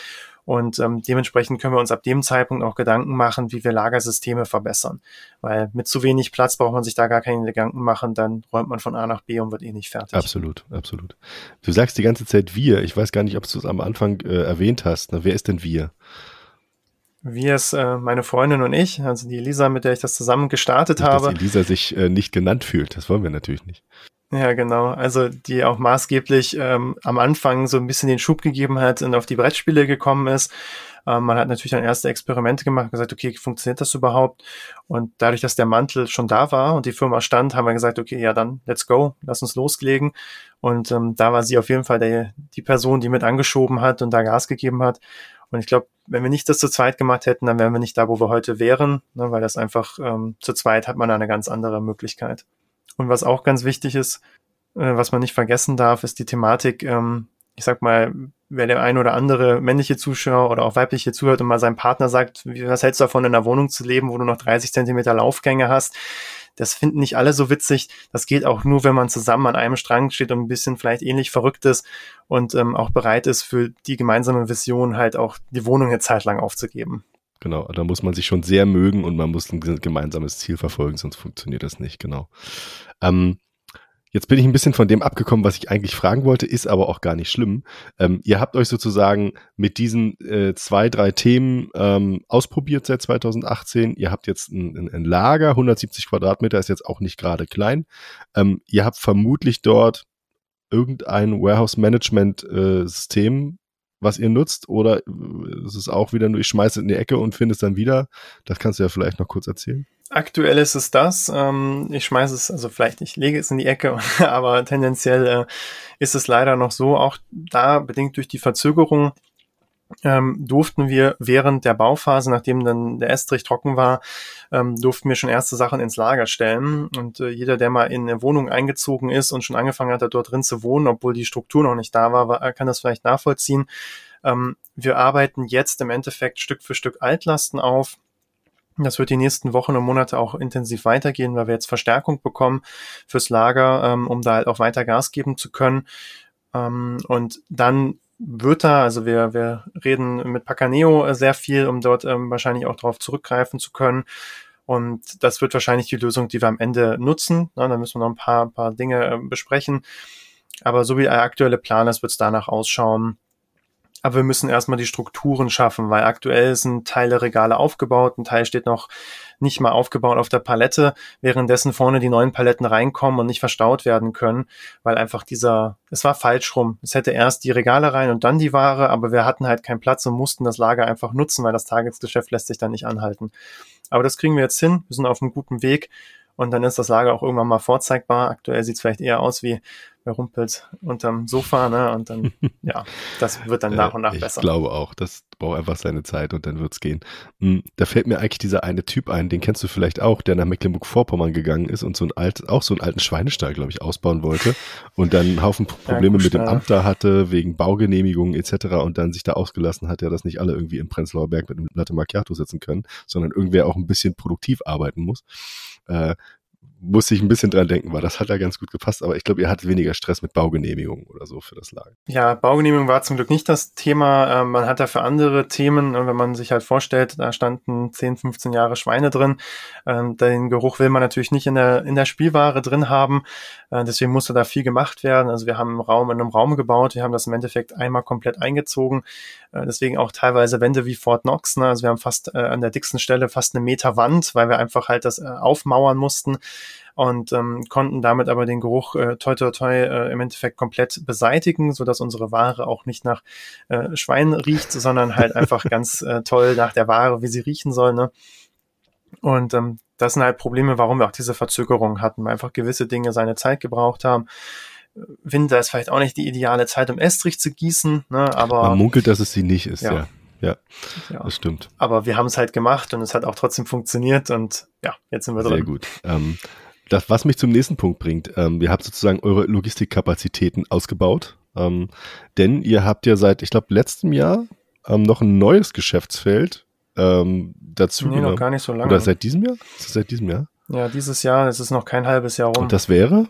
Und ähm, dementsprechend können wir uns ab dem Zeitpunkt auch Gedanken machen, wie wir Lagersysteme verbessern. Weil mit zu wenig Platz braucht man sich da gar keine Gedanken machen, dann räumt man von A nach B und wird eh nicht fertig. Absolut, absolut. Du sagst die ganze Zeit wir. Ich weiß gar nicht, ob du es am Anfang äh, erwähnt hast. Na, wer ist denn wir? Wir ist äh, meine Freundin und ich, also die Elisa, mit der ich das zusammen gestartet nicht, habe. Dass Elisa sich äh, nicht genannt fühlt, das wollen wir natürlich nicht. Ja, genau. Also die auch maßgeblich ähm, am Anfang so ein bisschen den Schub gegeben hat und auf die Brettspiele gekommen ist. Ähm, man hat natürlich dann erste Experimente gemacht, gesagt, okay, funktioniert das überhaupt? Und dadurch, dass der Mantel schon da war und die Firma stand, haben wir gesagt, okay, ja dann, let's go, lass uns loslegen. Und ähm, da war sie auf jeden Fall der, die Person, die mit angeschoben hat und da Gas gegeben hat. Und ich glaube, wenn wir nicht das zu zweit gemacht hätten, dann wären wir nicht da, wo wir heute wären, ne, weil das einfach ähm, zu zweit hat man eine ganz andere Möglichkeit. Und was auch ganz wichtig ist, äh, was man nicht vergessen darf, ist die Thematik, ähm, ich sag mal, wer der ein oder andere männliche Zuschauer oder auch weibliche zuhört und mal seinem Partner sagt, was hältst du davon, in einer Wohnung zu leben, wo du noch 30 Zentimeter Laufgänge hast, Das finden nicht alle so witzig. Das geht auch nur, wenn man zusammen an einem Strang steht und ein bisschen vielleicht ähnlich verrückt ist und ähm, auch bereit ist, für die gemeinsame Vision halt auch die Wohnung eine Zeit lang aufzugeben. Genau, da muss man sich schon sehr mögen und man muss ein gemeinsames Ziel verfolgen, sonst funktioniert das nicht, genau. Ähm, Jetzt bin ich ein bisschen von dem abgekommen, was ich eigentlich fragen wollte, ist aber auch gar nicht schlimm. Ähm, ihr habt euch sozusagen mit diesen äh, zwei, drei Themen ähm, ausprobiert seit 2018. Ihr habt jetzt ein, ein, Lager, 170 Quadratmeter ist jetzt auch nicht gerade klein. Ähm, ihr habt vermutlich dort irgendein Warehouse-Management-System, äh, was ihr nutzt, oder äh, ist es auch wieder nur, ich schmeiße es in die Ecke und finde es dann wieder? Das kannst du ja vielleicht noch kurz erzählen. Aktuell ist es das. Ähm, ich schmeiße es, also vielleicht ich lege es in die Ecke, aber tendenziell äh, ist es leider noch so, auch da bedingt durch die Verzögerung ähm, durften wir während der Bauphase, nachdem dann der Estrich trocken war, ähm, durften wir schon erste Sachen ins Lager stellen. Und äh, jeder, der mal in eine Wohnung eingezogen ist und schon angefangen hat, da dort drin zu wohnen, obwohl die Struktur noch nicht da war, war kann das vielleicht nachvollziehen. Ähm, wir arbeiten jetzt im Endeffekt Stück für Stück Altlasten auf das wird die nächsten Wochen und Monate auch intensiv weitergehen, weil wir jetzt Verstärkung bekommen fürs Lager, ähm, um da halt auch weiter Gas geben zu können. Ähm, und dann da, also wir, wir reden mit Pacaneo sehr viel, um dort ähm, wahrscheinlich auch darauf zurückgreifen zu können. Und das wird wahrscheinlich die Lösung, die wir am Ende nutzen. Na, da müssen wir noch ein paar, paar Dinge äh, besprechen. Aber so wie der aktuelle Plan ist, wird es danach ausschauen, aber wir müssen erstmal die Strukturen schaffen, weil aktuell sind Teile Regale aufgebaut, ein Teil steht noch nicht mal aufgebaut auf der Palette, währenddessen vorne die neuen Paletten reinkommen und nicht verstaut werden können, weil einfach dieser, es war falsch rum. Es hätte erst die Regale rein und dann die Ware, aber wir hatten halt keinen Platz und mussten das Lager einfach nutzen, weil das Tagesgeschäft lässt sich dann nicht anhalten. Aber das kriegen wir jetzt hin, wir sind auf einem guten Weg und dann ist das Lager auch irgendwann mal vorzeigbar. Aktuell sieht es vielleicht eher aus wie rumpelt unterm Sofa, ne? Und dann, ja, das wird dann nach und nach ich besser. Ich glaube auch, das braucht einfach seine Zeit und dann wird's gehen. Hm, da fällt mir eigentlich dieser eine Typ ein, den kennst du vielleicht auch, der nach Mecklenburg-Vorpommern gegangen ist und so ein alt, auch so einen alten Schweinestall, glaube ich, ausbauen wollte und dann einen Haufen Probleme ja, mit dem Amt da hatte, wegen Baugenehmigungen etc. und dann sich da ausgelassen hat, ja, dass nicht alle irgendwie im Prenzlauer Berg mit einem Latte Macchiato sitzen können, sondern irgendwer auch ein bisschen produktiv arbeiten muss. Äh, musste ich ein bisschen dran denken, weil das hat ja ganz gut gepasst, aber ich glaube, ihr hattet weniger Stress mit Baugenehmigungen oder so für das Lager. Ja, Baugenehmigung war zum Glück nicht das Thema. Ähm, man hat da für andere Themen, wenn man sich halt vorstellt, da standen 10, 15 Jahre Schweine drin. Ähm, den Geruch will man natürlich nicht in der, in der Spielware drin haben. Äh, deswegen musste da viel gemacht werden. Also wir haben einen Raum in einem Raum gebaut. Wir haben das im Endeffekt einmal komplett eingezogen. Äh, deswegen auch teilweise Wände wie Fort Knox. Ne? Also wir haben fast äh, an der dicksten Stelle fast eine Meter Wand, weil wir einfach halt das aufmauern mussten und ähm, konnten damit aber den Geruch äh, toi toi toi äh, im Endeffekt komplett beseitigen, so dass unsere Ware auch nicht nach äh, Schwein riecht, sondern halt einfach ganz äh, toll nach der Ware, wie sie riechen soll. Ne? Und ähm, das sind halt Probleme, warum wir auch diese Verzögerung hatten, weil einfach gewisse Dinge seine Zeit gebraucht haben. Winter ist vielleicht auch nicht die ideale Zeit, um Estrich zu gießen, ne? aber. Man munkelt, dass es sie nicht ist, ja. ja. Ja, ja, das stimmt. Aber wir haben es halt gemacht und es hat auch trotzdem funktioniert und ja, jetzt sind wir drin. Sehr gut. Ähm, das, was mich zum nächsten Punkt bringt, ähm, ihr habt sozusagen eure Logistikkapazitäten ausgebaut, ähm, denn ihr habt ja seit, ich glaube, letztem Jahr ähm, noch ein neues Geschäftsfeld ähm, dazu nee, noch gar nicht so lange. Oder seit diesem Jahr? Ist das seit diesem Jahr? Ja, dieses Jahr, es ist noch kein halbes Jahr rum. Und das wäre?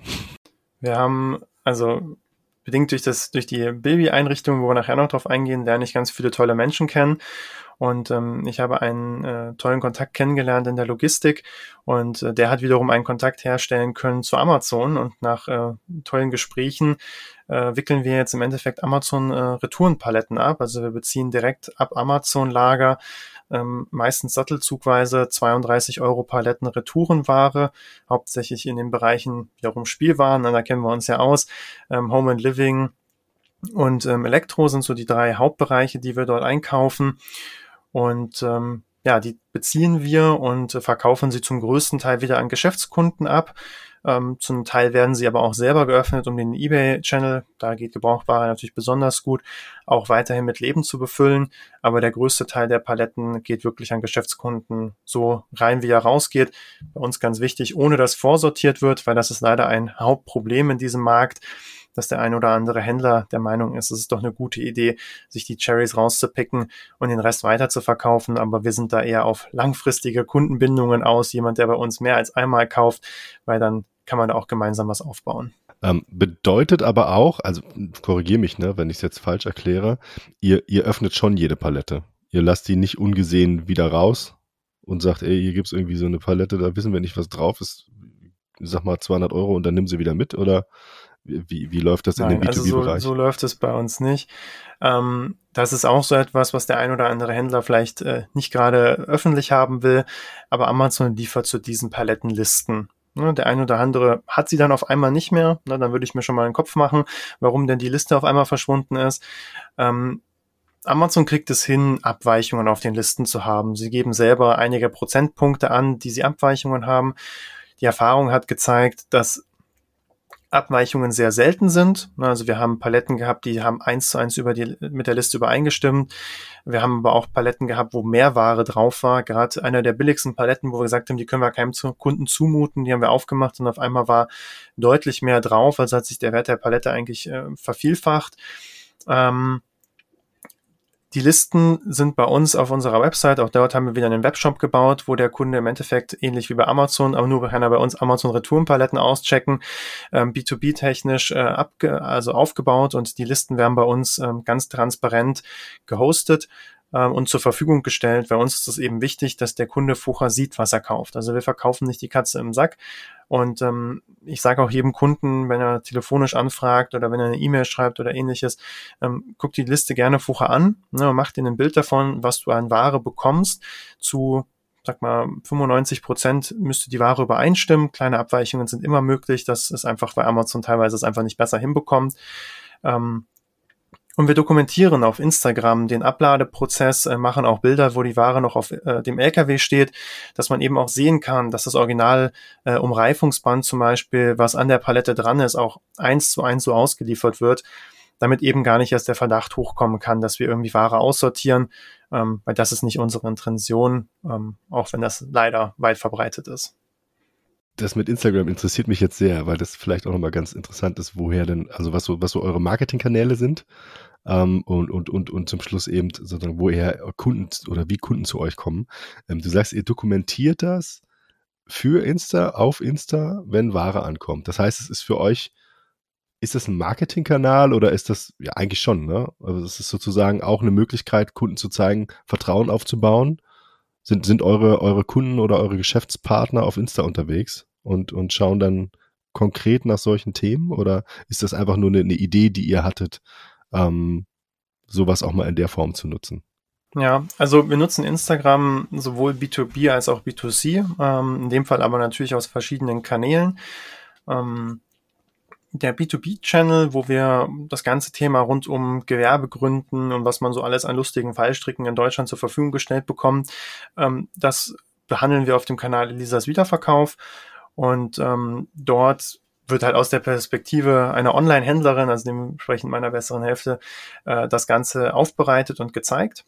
Wir haben, also bedingt durch das, durch die Baby-Einrichtung, wo wir nachher noch drauf eingehen, lerne ich ganz viele tolle Menschen kennen. Und ähm, ich habe einen äh, tollen Kontakt kennengelernt in der Logistik und äh, der hat wiederum einen Kontakt herstellen können zu Amazon. Und nach äh, tollen Gesprächen äh, wickeln wir jetzt im Endeffekt Amazon äh, Retourenpaletten ab. Also wir beziehen direkt ab Amazon Lager ähm, meistens sattelzugweise 32 Euro Paletten Retourenware, hauptsächlich in den Bereichen wiederum Spielwaren, da kennen wir uns ja aus, ähm, Home and Living und ähm, Elektro sind so die drei Hauptbereiche, die wir dort einkaufen. Und ähm, ja, die beziehen wir und äh, verkaufen sie zum größten Teil wieder an Geschäftskunden ab. Ähm, zum Teil werden sie aber auch selber geöffnet, um den eBay-Channel, da geht Gebrauchware natürlich besonders gut, auch weiterhin mit Leben zu befüllen. Aber der größte Teil der Paletten geht wirklich an Geschäftskunden so rein, wie er rausgeht. Bei uns ganz wichtig, ohne dass vorsortiert wird, weil das ist leider ein Hauptproblem in diesem Markt dass der ein oder andere Händler der Meinung ist, es ist doch eine gute Idee, sich die Cherries rauszupicken und den Rest weiter zu verkaufen. Aber wir sind da eher auf langfristige Kundenbindungen aus. Jemand, der bei uns mehr als einmal kauft, weil dann kann man da auch gemeinsam was aufbauen. Ähm, bedeutet aber auch, also korrigiere mich, ne, wenn ich es jetzt falsch erkläre, ihr, ihr öffnet schon jede Palette. Ihr lasst die nicht ungesehen wieder raus und sagt, ey, hier gibt's irgendwie so eine Palette, da wissen wir nicht, was drauf ist. Sag mal 200 Euro und dann nimm sie wieder mit oder wie, wie läuft das Nein, in dem B2B-Bereich? Also so, so, läuft es bei uns nicht. Ähm, das ist auch so etwas, was der ein oder andere Händler vielleicht äh, nicht gerade öffentlich haben will, aber Amazon liefert zu diesen Palettenlisten. Ne, der ein oder andere hat sie dann auf einmal nicht mehr. Ne, dann würde ich mir schon mal einen Kopf machen, warum denn die Liste auf einmal verschwunden ist. Ähm, Amazon kriegt es hin, Abweichungen auf den Listen zu haben. Sie geben selber einige Prozentpunkte an, die sie Abweichungen haben. Die Erfahrung hat gezeigt, dass Abweichungen sehr selten sind. Also wir haben Paletten gehabt, die haben eins zu eins über die, mit der Liste übereingestimmt. Wir haben aber auch Paletten gehabt, wo mehr Ware drauf war. Gerade einer der billigsten Paletten, wo wir gesagt haben, die können wir keinem Kunden zumuten, die haben wir aufgemacht und auf einmal war deutlich mehr drauf. Also hat sich der Wert der Palette eigentlich äh, vervielfacht. Ähm, die Listen sind bei uns auf unserer Website. Auch dort haben wir wieder einen Webshop gebaut, wo der Kunde im Endeffekt ähnlich wie bei Amazon, aber nur kann er bei uns Amazon Retourenpaletten auschecken, ähm, B2B-technisch äh, abge also aufgebaut und die Listen werden bei uns ähm, ganz transparent gehostet ähm, und zur Verfügung gestellt. Bei uns ist es eben wichtig, dass der Kunde vorher sieht, was er kauft. Also wir verkaufen nicht die Katze im Sack. Und ähm, ich sage auch jedem Kunden, wenn er telefonisch anfragt oder wenn er eine E-Mail schreibt oder ähnliches, ähm, guck die Liste gerne vorher an, ne, mach dir ein Bild davon, was du an Ware bekommst. Zu sag mal, 95 Prozent müsste die Ware übereinstimmen. Kleine Abweichungen sind immer möglich. Das ist einfach, weil Amazon teilweise es einfach nicht besser hinbekommt. Ähm, und wir dokumentieren auf Instagram den Abladeprozess, äh, machen auch Bilder, wo die Ware noch auf äh, dem LKW steht, dass man eben auch sehen kann, dass das Original äh, Umreifungsband zum Beispiel, was an der Palette dran ist, auch eins zu eins so ausgeliefert wird, damit eben gar nicht erst der Verdacht hochkommen kann, dass wir irgendwie Ware aussortieren, ähm, weil das ist nicht unsere Intention, ähm, auch wenn das leider weit verbreitet ist das mit Instagram interessiert mich jetzt sehr, weil das vielleicht auch nochmal ganz interessant ist, woher denn, also was so, was so eure Marketingkanäle sind ähm, und, und, und, und zum Schluss eben sozusagen, woher Kunden oder wie Kunden zu euch kommen. Ähm, du sagst, ihr dokumentiert das für Insta, auf Insta, wenn Ware ankommt. Das heißt, es ist für euch, ist das ein Marketingkanal oder ist das, ja eigentlich schon, ne? Also es ist sozusagen auch eine Möglichkeit, Kunden zu zeigen, Vertrauen aufzubauen sind, sind eure, eure Kunden oder eure Geschäftspartner auf Insta unterwegs und, und schauen dann konkret nach solchen Themen? Oder ist das einfach nur eine, eine Idee, die ihr hattet, ähm, sowas auch mal in der Form zu nutzen? Ja, also wir nutzen Instagram sowohl B2B als auch B2C, ähm, in dem Fall aber natürlich aus verschiedenen Kanälen. Ähm, der B2B-Channel, wo wir das ganze Thema rund um Gewerbegründen und was man so alles an lustigen Fallstricken in Deutschland zur Verfügung gestellt bekommt, ähm, das behandeln wir auf dem Kanal Elisas Wiederverkauf. Und ähm, dort wird halt aus der Perspektive einer Online-Händlerin, also dementsprechend meiner besseren Hälfte, äh, das Ganze aufbereitet und gezeigt.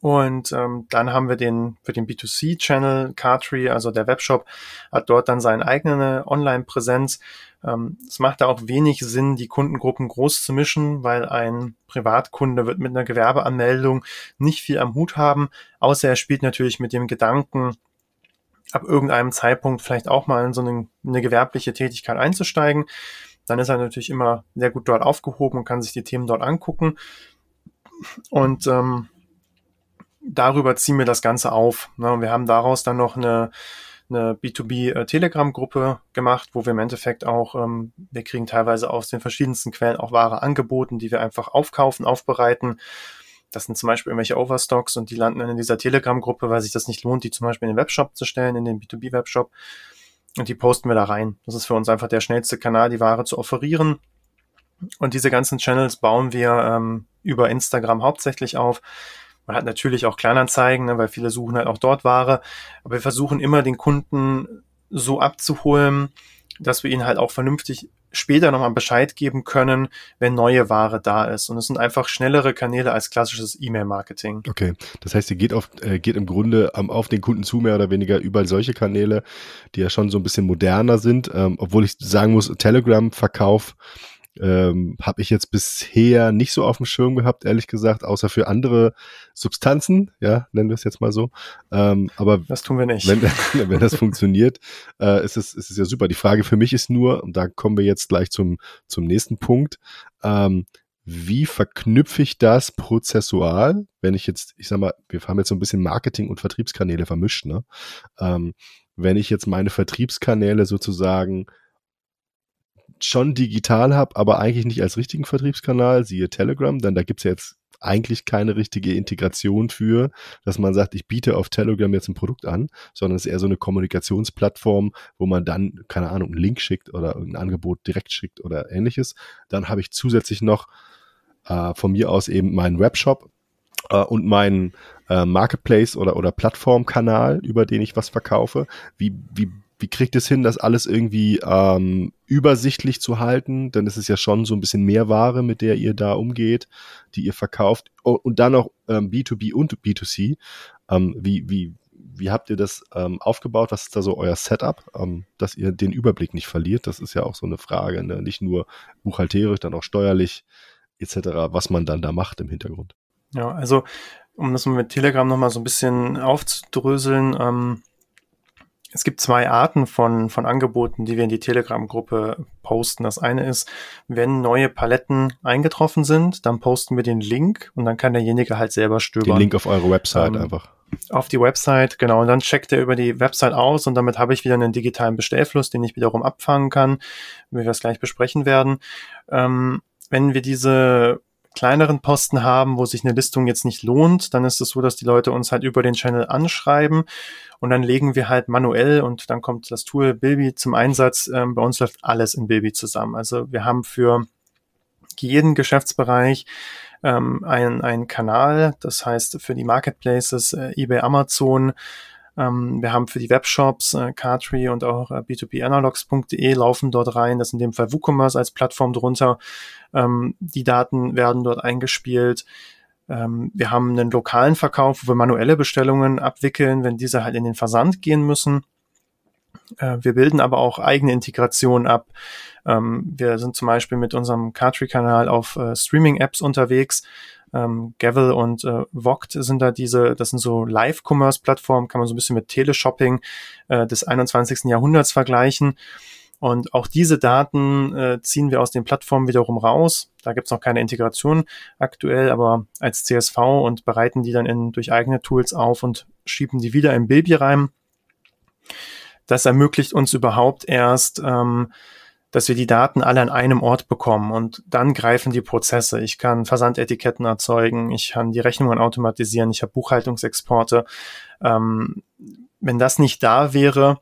Und ähm, dann haben wir den für den B2C-Channel Cartree, also der Webshop, hat dort dann seine eigene Online-Präsenz. Ähm, es macht da auch wenig Sinn, die Kundengruppen groß zu mischen, weil ein Privatkunde wird mit einer Gewerbeanmeldung nicht viel am Hut haben, außer er spielt natürlich mit dem Gedanken, ab irgendeinem Zeitpunkt vielleicht auch mal in so eine, eine gewerbliche Tätigkeit einzusteigen. Dann ist er natürlich immer sehr gut dort aufgehoben und kann sich die Themen dort angucken. Und ähm, darüber ziehen wir das Ganze auf. Ne? Wir haben daraus dann noch eine, eine B2B-Telegram-Gruppe äh, gemacht, wo wir im Endeffekt auch, ähm, wir kriegen teilweise aus den verschiedensten Quellen auch Ware angeboten, die wir einfach aufkaufen, aufbereiten. Das sind zum Beispiel irgendwelche Overstocks und die landen dann in dieser Telegram-Gruppe, weil sich das nicht lohnt, die zum Beispiel in den Webshop zu stellen, in den B2B-Webshop. Und die posten wir da rein. Das ist für uns einfach der schnellste Kanal, die Ware zu offerieren. Und diese ganzen Channels bauen wir ähm, über Instagram hauptsächlich auf. Man hat natürlich auch Kleinanzeigen, ne, weil viele suchen halt auch dort Ware. Aber wir versuchen immer den Kunden so abzuholen, dass wir ihnen halt auch vernünftig später nochmal Bescheid geben können, wenn neue Ware da ist. Und es sind einfach schnellere Kanäle als klassisches E-Mail-Marketing. Okay, das heißt, ihr geht, auf, äh, geht im Grunde ähm, auf den Kunden zu, mehr oder weniger über solche Kanäle, die ja schon so ein bisschen moderner sind. Ähm, obwohl ich sagen muss, Telegram-Verkauf ähm, habe ich jetzt bisher nicht so auf dem Schirm gehabt, ehrlich gesagt, außer für andere Substanzen, ja, nennen wir es jetzt mal so. Ähm, aber das tun wir nicht. Wenn, wenn das funktioniert, äh, ist, es, ist es ja super. Die Frage für mich ist nur, und da kommen wir jetzt gleich zum, zum nächsten Punkt, ähm, wie verknüpfe ich das prozessual, wenn ich jetzt, ich sag mal, wir haben jetzt so ein bisschen Marketing und Vertriebskanäle vermischt, ne? Ähm, wenn ich jetzt meine Vertriebskanäle sozusagen schon digital habe, aber eigentlich nicht als richtigen Vertriebskanal, siehe Telegram, denn da gibt's ja jetzt eigentlich keine richtige Integration für, dass man sagt, ich biete auf Telegram jetzt ein Produkt an, sondern es ist eher so eine Kommunikationsplattform, wo man dann, keine Ahnung, einen Link schickt oder ein Angebot direkt schickt oder ähnliches. Dann habe ich zusätzlich noch äh, von mir aus eben meinen Webshop äh, und meinen äh, Marketplace oder, oder Plattformkanal, über den ich was verkaufe. Wie, wie wie kriegt es hin, das alles irgendwie ähm, übersichtlich zu halten? Denn es ist ja schon so ein bisschen mehr Ware, mit der ihr da umgeht, die ihr verkauft. Und dann noch ähm, B2B und B2C. Ähm, wie, wie, wie habt ihr das ähm, aufgebaut? Was ist da so euer Setup, ähm, dass ihr den Überblick nicht verliert? Das ist ja auch so eine Frage, ne? nicht nur buchhalterisch, dann auch steuerlich etc., was man dann da macht im Hintergrund. Ja, also um das mit Telegram nochmal so ein bisschen aufzudröseln, ähm, es gibt zwei Arten von, von Angeboten, die wir in die Telegram-Gruppe posten. Das eine ist, wenn neue Paletten eingetroffen sind, dann posten wir den Link und dann kann derjenige halt selber stöbern. Den Link auf eure Website ähm, einfach. Auf die Website, genau. Und dann checkt er über die Website aus und damit habe ich wieder einen digitalen Bestellfluss, den ich wiederum abfangen kann, wie wir es gleich besprechen werden. Ähm, wenn wir diese kleineren Posten haben, wo sich eine Listung jetzt nicht lohnt, dann ist es so, dass die Leute uns halt über den Channel anschreiben und dann legen wir halt manuell und dann kommt das Tool Bilby zum Einsatz. Ähm, bei uns läuft alles in Bilby zusammen. Also wir haben für jeden Geschäftsbereich ähm, einen, einen Kanal, das heißt für die Marketplaces, äh, eBay, Amazon, ähm, wir haben für die Webshops äh, Cartree und auch äh, b2banalogs.de laufen dort rein. Das ist in dem Fall WooCommerce als Plattform drunter. Ähm, die Daten werden dort eingespielt. Ähm, wir haben einen lokalen Verkauf, wo wir manuelle Bestellungen abwickeln, wenn diese halt in den Versand gehen müssen. Äh, wir bilden aber auch eigene Integrationen ab. Ähm, wir sind zum Beispiel mit unserem Cartree-Kanal auf äh, Streaming-Apps unterwegs. Ähm, Gavel und äh, Vogt sind da diese, das sind so Live-Commerce-Plattformen, kann man so ein bisschen mit Teleshopping äh, des 21. Jahrhunderts vergleichen. Und auch diese Daten ziehen wir aus den Plattformen wiederum raus. Da gibt's noch keine Integration aktuell, aber als CSV und bereiten die dann in, durch eigene Tools auf und schieben die wieder in Bilby rein. Das ermöglicht uns überhaupt erst, ähm, dass wir die Daten alle an einem Ort bekommen und dann greifen die Prozesse. Ich kann Versandetiketten erzeugen, ich kann die Rechnungen automatisieren, ich habe Buchhaltungsexporte. Ähm, wenn das nicht da wäre,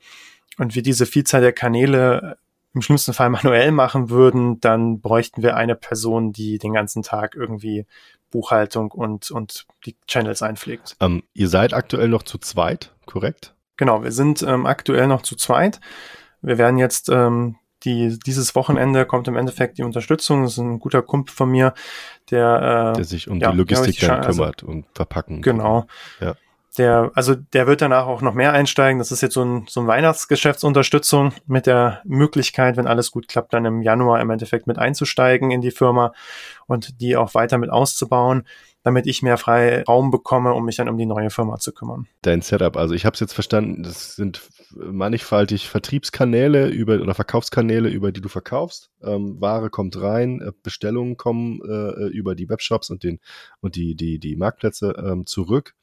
und wir diese Vielzahl der Kanäle im schlimmsten Fall manuell machen würden, dann bräuchten wir eine Person, die den ganzen Tag irgendwie Buchhaltung und, und die Channels einpflegt. Ähm, ihr seid aktuell noch zu zweit, korrekt? Genau, wir sind ähm, aktuell noch zu zweit. Wir werden jetzt ähm, die, dieses Wochenende kommt im Endeffekt die Unterstützung. Das ist ein guter Kumpel von mir, der, äh, der sich um ja, die Logistik dann kümmert also, und verpacken. Genau. Ja der, also der wird danach auch noch mehr einsteigen. Das ist jetzt so ein, so ein Weihnachtsgeschäftsunterstützung mit der Möglichkeit, wenn alles gut klappt, dann im Januar im Endeffekt mit einzusteigen in die Firma und die auch weiter mit auszubauen, damit ich mehr Freiraum bekomme, um mich dann um die neue Firma zu kümmern. Dein Setup, also ich habe es jetzt verstanden, das sind mannigfaltig Vertriebskanäle über oder Verkaufskanäle, über die du verkaufst. Ähm, Ware kommt rein, äh, Bestellungen kommen äh, über die Webshops und den und die die die Marktplätze ähm, zurück.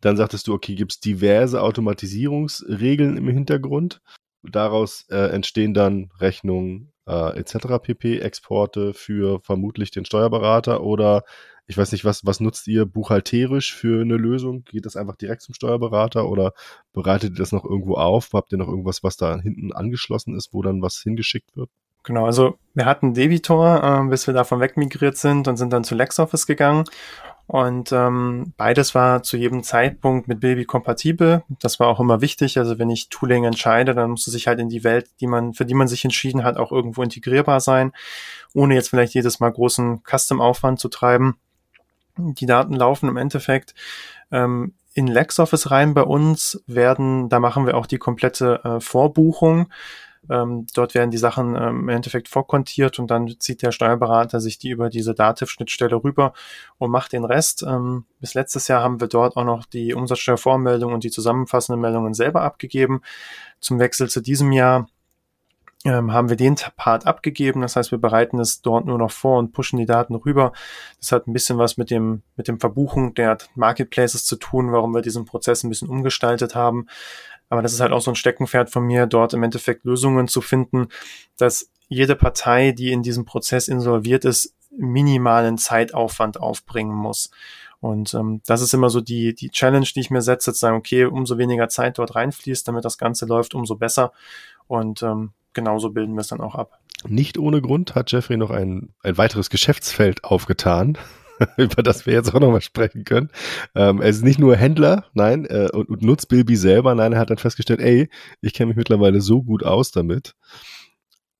Dann sagtest du, okay, gibt es diverse Automatisierungsregeln im Hintergrund. Daraus äh, entstehen dann Rechnungen äh, etc. pp. Exporte für vermutlich den Steuerberater oder ich weiß nicht, was, was nutzt ihr buchhalterisch für eine Lösung? Geht das einfach direkt zum Steuerberater oder bereitet ihr das noch irgendwo auf? Habt ihr noch irgendwas, was da hinten angeschlossen ist, wo dann was hingeschickt wird? Genau, also wir hatten Debitor, äh, bis wir davon wegmigriert sind und sind dann zu LexOffice gegangen. Und ähm, beides war zu jedem Zeitpunkt mit Baby kompatibel. Das war auch immer wichtig. Also wenn ich Tooling entscheide, dann muss es sich halt in die Welt, die man, für die man sich entschieden hat, auch irgendwo integrierbar sein, ohne jetzt vielleicht jedes Mal großen Custom-Aufwand zu treiben. Die Daten laufen im Endeffekt ähm, in LexOffice rein bei uns, werden, da machen wir auch die komplette äh, Vorbuchung Ähm, dort werden die Sachen ähm, im Endeffekt vorkontiert und dann zieht der Steuerberater sich die über diese Dativ-Schnittstelle rüber und macht den Rest. Ähm, bis letztes Jahr haben wir dort auch noch die Umsatzsteuervormeldung und die zusammenfassenden Meldungen selber abgegeben. Zum Wechsel zu diesem Jahr ähm, haben wir den Part abgegeben. Das heißt, wir bereiten es dort nur noch vor und pushen die Daten rüber. Das hat ein bisschen was mit dem, mit dem Verbuchen der Marketplaces zu tun, warum wir diesen Prozess ein bisschen umgestaltet haben. Aber das ist halt auch so ein Steckenpferd von mir, dort im Endeffekt Lösungen zu finden, dass jede Partei, die in diesem Prozess insolviert ist, minimalen Zeitaufwand aufbringen muss. Und ähm, das ist immer so die, die Challenge, die ich mir setze, zu sagen, okay, umso weniger Zeit dort reinfließt, damit das Ganze läuft, umso besser. Und ähm, genauso bilden wir es dann auch ab. Nicht ohne Grund hat Jeffrey noch ein, ein weiteres Geschäftsfeld aufgetan, über das wir jetzt auch nochmal sprechen können. Ähm, er ist nicht nur Händler, nein, äh, und, und nutzt Bilby selber, nein, er hat dann festgestellt, ey, ich kenne mich mittlerweile so gut aus damit.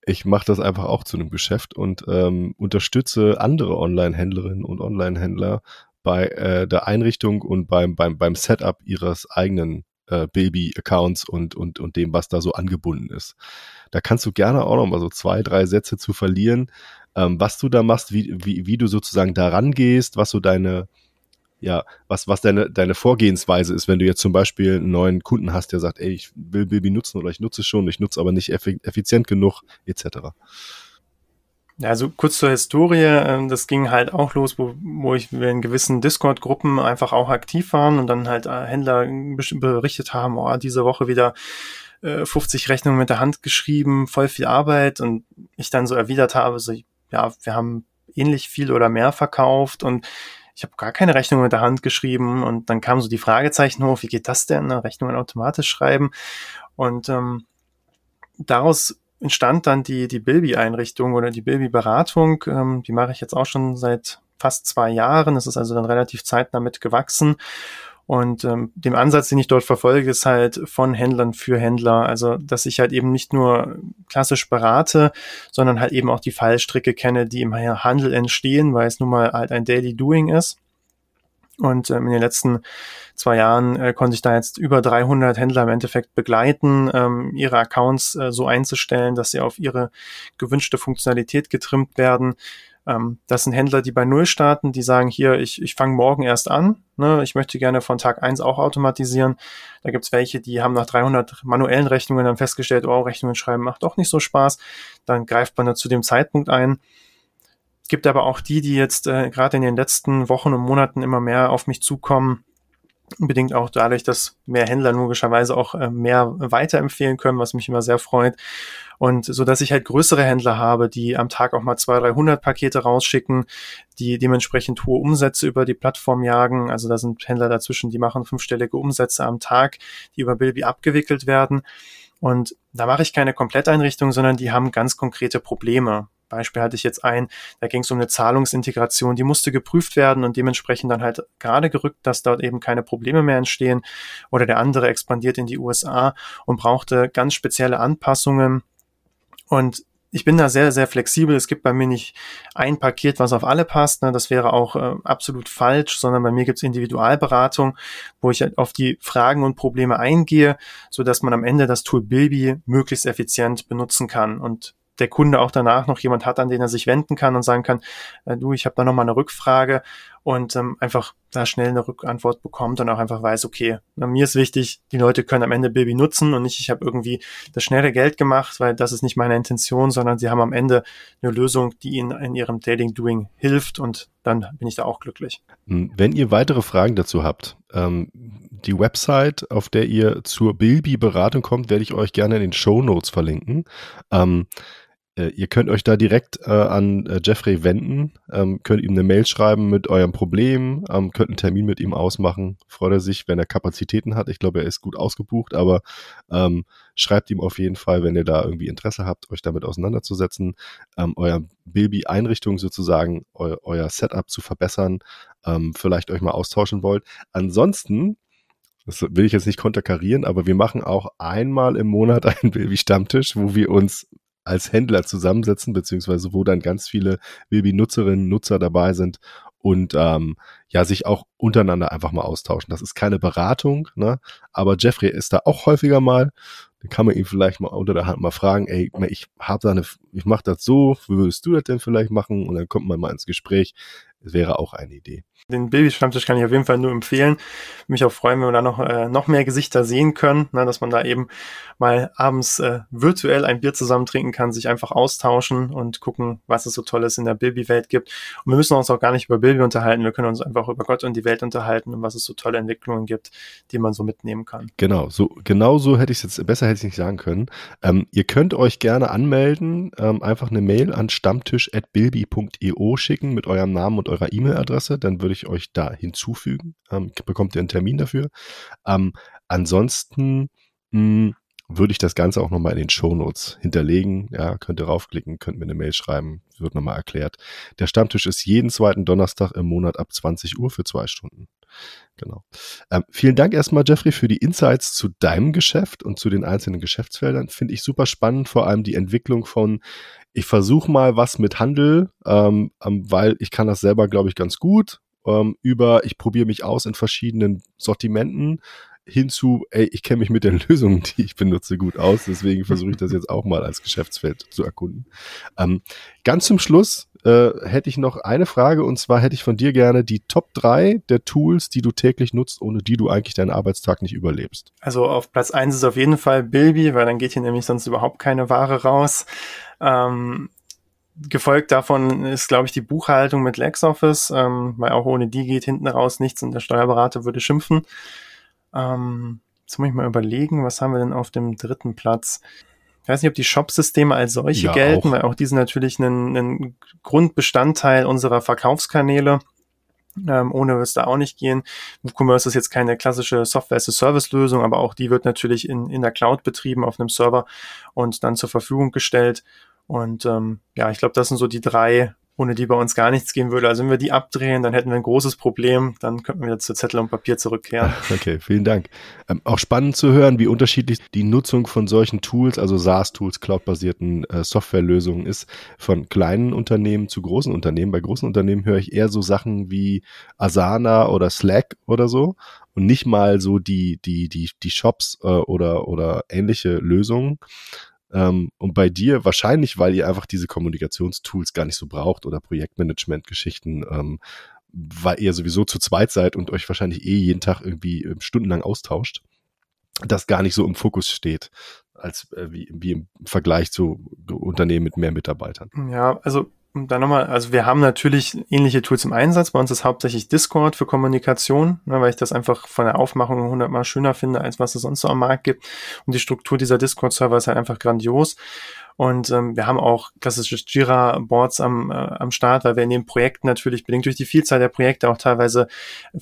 Ich mache das einfach auch zu einem Geschäft und ähm, unterstütze andere Online-Händlerinnen und Online-Händler bei äh, der Einrichtung und beim, beim, beim Setup ihres eigenen äh, Baby-Accounts und, und, und dem, was da so angebunden ist. Da kannst du gerne auch noch mal so zwei, drei Sätze zu verlieren, ähm, was du da machst, wie, wie, wie du sozusagen da rangehst, was so deine, ja, was, was deine, deine Vorgehensweise ist, wenn du jetzt zum Beispiel einen neuen Kunden hast, der sagt, ey, ich will Baby nutzen oder ich nutze schon, ich nutze aber nicht effizient genug, etc. Also kurz zur Historie, ähm, das ging halt auch los, wo, wo ich in gewissen Discord-Gruppen einfach auch aktiv waren und dann halt äh, Händler berichtet haben, oh, diese Woche wieder 50 äh, Rechnungen mit der Hand geschrieben, voll viel Arbeit und ich dann so erwidert habe, so, ja, wir haben ähnlich viel oder mehr verkauft und ich habe gar keine Rechnung mit der Hand geschrieben und dann kam so die Fragezeichen hoch, wie geht das denn, ne? Rechnungen automatisch schreiben und ähm, daraus entstand dann die, die Bilby-Einrichtung oder die Bilby-Beratung, ähm, die mache ich jetzt auch schon seit fast zwei Jahren, es ist also dann relativ zeitnah mit gewachsen und ähm, dem Ansatz, den ich dort verfolge, ist halt von Händlern für Händler. Also, dass ich halt eben nicht nur klassisch berate, sondern halt eben auch die Fallstricke kenne, die im Handel entstehen, weil es nun mal halt ein Daily Doing ist. Und ähm, in den letzten zwei Jahren äh, konnte ich da jetzt über 300 Händler im Endeffekt begleiten, ähm, ihre Accounts äh, so einzustellen, dass sie auf ihre gewünschte Funktionalität getrimmt werden. Ähm, das sind Händler, die bei Null starten, die sagen, hier, ich, ich fange morgen erst an, ne, ich möchte gerne von Tag eins auch automatisieren. Da gibt's welche, die haben nach 300 manuellen Rechnungen dann festgestellt, oh, Rechnungen schreiben macht doch nicht so Spaß. Dann greift man da zu dem Zeitpunkt ein. Gibt aber auch die, die jetzt äh, gerade in den letzten Wochen und Monaten immer mehr auf mich zukommen, Unbedingt auch dadurch, dass mehr Händler logischerweise auch äh, mehr weiterempfehlen können, was mich immer sehr freut. Und so dass ich halt größere Händler habe, die am Tag auch mal 200, 300 Pakete rausschicken, die dementsprechend hohe Umsätze über die Plattform jagen. Also da sind Händler dazwischen, die machen fünfstellige Umsätze am Tag, die über Bilby abgewickelt werden. Und da mache ich keine Kompletteinrichtung, sondern die haben ganz konkrete Probleme. Beispiel hatte ich jetzt ein, da ging es um eine Zahlungsintegration, die musste geprüft werden und dementsprechend dann halt gerade gerückt, dass dort eben keine Probleme mehr entstehen. Oder der andere expandiert in die USA und brauchte ganz spezielle Anpassungen. Und ich bin da sehr, sehr flexibel. Es gibt bei mir nicht ein Paket, was auf alle passt. Ne? Das wäre auch äh, absolut falsch, sondern bei mir gibt es Individualberatung, wo ich halt auf die Fragen und Probleme eingehe, so dass man am Ende das Tool Bilby möglichst effizient benutzen kann. Und der Kunde auch danach noch jemand hat, an den er sich wenden kann und sagen kann, äh, du, ich habe da nochmal eine Rückfrage und ähm, einfach da schnell eine Rückantwort bekommt und auch einfach weiß, okay, na, mir ist wichtig, die Leute können am Ende Baby nutzen und nicht, ich habe irgendwie das schnelle Geld gemacht, weil das ist nicht meine Intention, sondern sie haben am Ende eine Lösung, die ihnen in ihrem Dating Doing hilft und dann bin ich da auch glücklich. Hm, wenn ihr weitere Fragen dazu habt, ähm, die Website, auf der ihr zur Bilby-Beratung kommt, werde ich euch gerne in den Show Notes verlinken. Ähm, äh, ihr könnt euch da direkt äh, an äh, Jeffrey wenden, ähm, könnt ihm eine Mail schreiben mit eurem Problem, ähm, könnt einen Termin mit ihm ausmachen. Freut er sich, wenn er Kapazitäten hat. Ich glaube, er ist gut ausgebucht, aber ähm, schreibt ihm auf jeden Fall, wenn ihr da irgendwie Interesse habt, euch damit auseinanderzusetzen, ähm, euer Baby-Einrichtung sozusagen, eu euer Setup zu verbessern, ähm, vielleicht euch mal austauschen wollt. Ansonsten das will ich jetzt nicht konterkarieren, aber wir machen auch einmal im Monat einen Baby-Stammtisch, wo wir uns als Händler zusammensetzen, beziehungsweise wo dann ganz viele Baby-Nutzerinnen, Nutzer dabei sind und ähm, ja, sich auch untereinander einfach mal austauschen. Das ist keine Beratung, ne? aber Jeffrey ist da auch häufiger mal. dann kann man ihn vielleicht mal unter der Hand mal fragen, ey, ich habe da eine, ich mache das so, wie würdest du das denn vielleicht machen? Und dann kommt man mal ins Gespräch. Wäre auch eine Idee. Den Babystammtisch kann ich auf jeden Fall nur empfehlen. Mich auch freuen, wenn wir da noch, äh, noch mehr Gesichter sehen können, ne, dass man da eben mal abends äh, virtuell ein Bier zusammen trinken kann, sich einfach austauschen und gucken, was es so Tolles in der Bilby-Welt gibt. Und wir müssen uns auch gar nicht über Bilby unterhalten, wir können uns einfach über Gott und die Welt unterhalten und was es so tolle Entwicklungen gibt, die man so mitnehmen kann. Genau, so genau so hätte ich es jetzt, besser hätte ich nicht sagen können. Ähm, ihr könnt euch gerne anmelden, ähm, einfach eine Mail an stammtisch.bilby.io schicken mit eurem Namen und eurer E-Mail-Adresse, dann würde ich euch da hinzufügen, ähm, bekommt ihr einen Termin dafür. Ähm, ansonsten mh, hm, würde ich das Ganze auch nochmal in den Shownotes hinterlegen. Ja, könnt ihr raufklicken, könnt mir eine Mail schreiben, wird nochmal erklärt. Der Stammtisch ist jeden zweiten Donnerstag im Monat ab 20 Uhr für zwei Stunden. Genau. Ähm, vielen Dank erstmal, Jeffrey, für die Insights zu deinem Geschäft und zu den einzelnen Geschäftsfeldern. Finde ich super spannend, vor allem die Entwicklung von, ich versuche mal was mit Handel, ähm, ähm, weil ich kann das selber, glaube ich, ganz gut, ähm, über ich probiere mich aus in verschiedenen Sortimenten hinzu, ey, ich kenne mich mit den Lösungen, die ich benutze, gut aus, deswegen versuche ich das jetzt auch mal als Geschäftsfeld zu erkunden. Ähm, ganz zum Schluss äh, hätte ich noch eine Frage und zwar hätte ich von dir gerne die Top 3 der Tools, die du täglich nutzt, ohne die du eigentlich deinen Arbeitstag nicht überlebst. Also auf Platz 1 ist auf jeden Fall Bilby, weil dann geht hier nämlich sonst überhaupt keine Ware raus. Ähm, gefolgt davon ist, glaube ich, die Buchhaltung mit LexOffice, ähm, weil auch ohne die geht hinten raus nichts und der Steuerberater würde schimpfen. Ähm, jetzt muss ich mal überlegen, was haben wir denn auf dem dritten Platz? Ich weiß nicht, ob die Shop-Systeme als solche ja, gelten, auch. weil auch die sind natürlich ein, ein Grundbestandteil unserer Verkaufskanäle. Ähm, ohne wird es da auch nicht gehen. WooCommerce ist jetzt keine klassische Software-as-a-Service-Lösung, aber auch die wird natürlich in, in der Cloud betrieben auf einem Server und dann zur Verfügung gestellt. Und ähm, ja, ich glaube, das sind so die drei ohne die bei uns gar nichts gehen würde. Also wenn wir die abdrehen, dann hätten wir ein großes Problem. Dann könnten wir zu Zettel und Papier zurückkehren. Okay, vielen Dank. Ähm, auch spannend zu hören, wie unterschiedlich die Nutzung von solchen Tools, also SaaS-Tools, cloud-basierten äh, Softwarelösungen ist, von kleinen Unternehmen zu großen Unternehmen. Bei großen Unternehmen höre ich eher so Sachen wie Asana oder Slack oder so und nicht mal so die die die die Shops äh, oder oder ähnliche Lösungen. Ähm, und bei dir wahrscheinlich, weil ihr einfach diese Kommunikationstools gar nicht so braucht oder Projektmanagement-Geschichten, ähm, weil ihr sowieso zu zweit seid und euch wahrscheinlich eh jeden Tag irgendwie äh, stundenlang austauscht, das gar nicht so im Fokus steht als äh, wie, wie im Vergleich zu Unternehmen mit mehr Mitarbeitern. Ja, also da nochmal, also wir haben natürlich ähnliche Tools im Einsatz. Bei uns ist hauptsächlich Discord für Kommunikation, ne, weil ich das einfach von der Aufmachung hundertmal schöner finde, als was es sonst so am Markt gibt. Und die Struktur dieser Discord-Server ist halt einfach grandios. Und ähm, wir haben auch klassische Jira-Boards am, äh, am Start, weil wir in den Projekten natürlich bedingt durch die Vielzahl der Projekte auch teilweise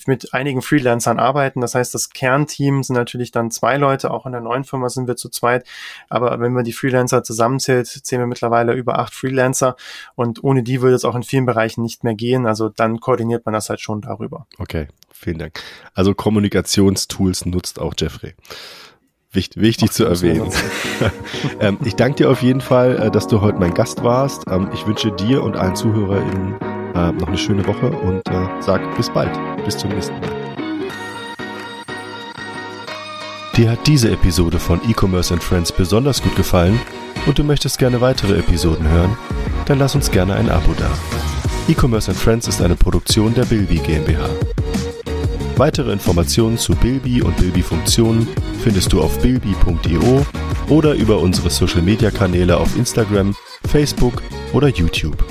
mit einigen Freelancern arbeiten. Das heißt, das Kernteam sind natürlich dann zwei Leute, auch in der neuen Firma sind wir zu zweit. Aber wenn man die Freelancer zusammenzählt, zählen wir mittlerweile über acht Freelancer. Und ohne die würde es auch in vielen Bereichen nicht mehr gehen. Also dann koordiniert man das halt schon darüber. Okay, vielen Dank. Also Kommunikationstools nutzt auch Jeffrey. Wichtig, wichtig zu erwähnen. ähm, ich danke dir auf jeden Fall, äh, dass du heute mein Gast warst. Ähm, ich wünsche dir und allen ZuhörerInnen äh, noch eine schöne Woche und äh, sag bis bald. Bis zum nächsten Mal. Dir hat diese Episode von E-Commerce and Friends besonders gut gefallen und du möchtest gerne weitere Episoden hören? Dann lass uns gerne ein Abo da. E-Commerce and Friends ist eine Produktion der Bilby GmbH. Weitere Informationen zu Bilby und Bilby-Funktionen findest du auf bilby.io oder über unsere Social-Media-Kanäle auf Instagram, Facebook oder YouTube.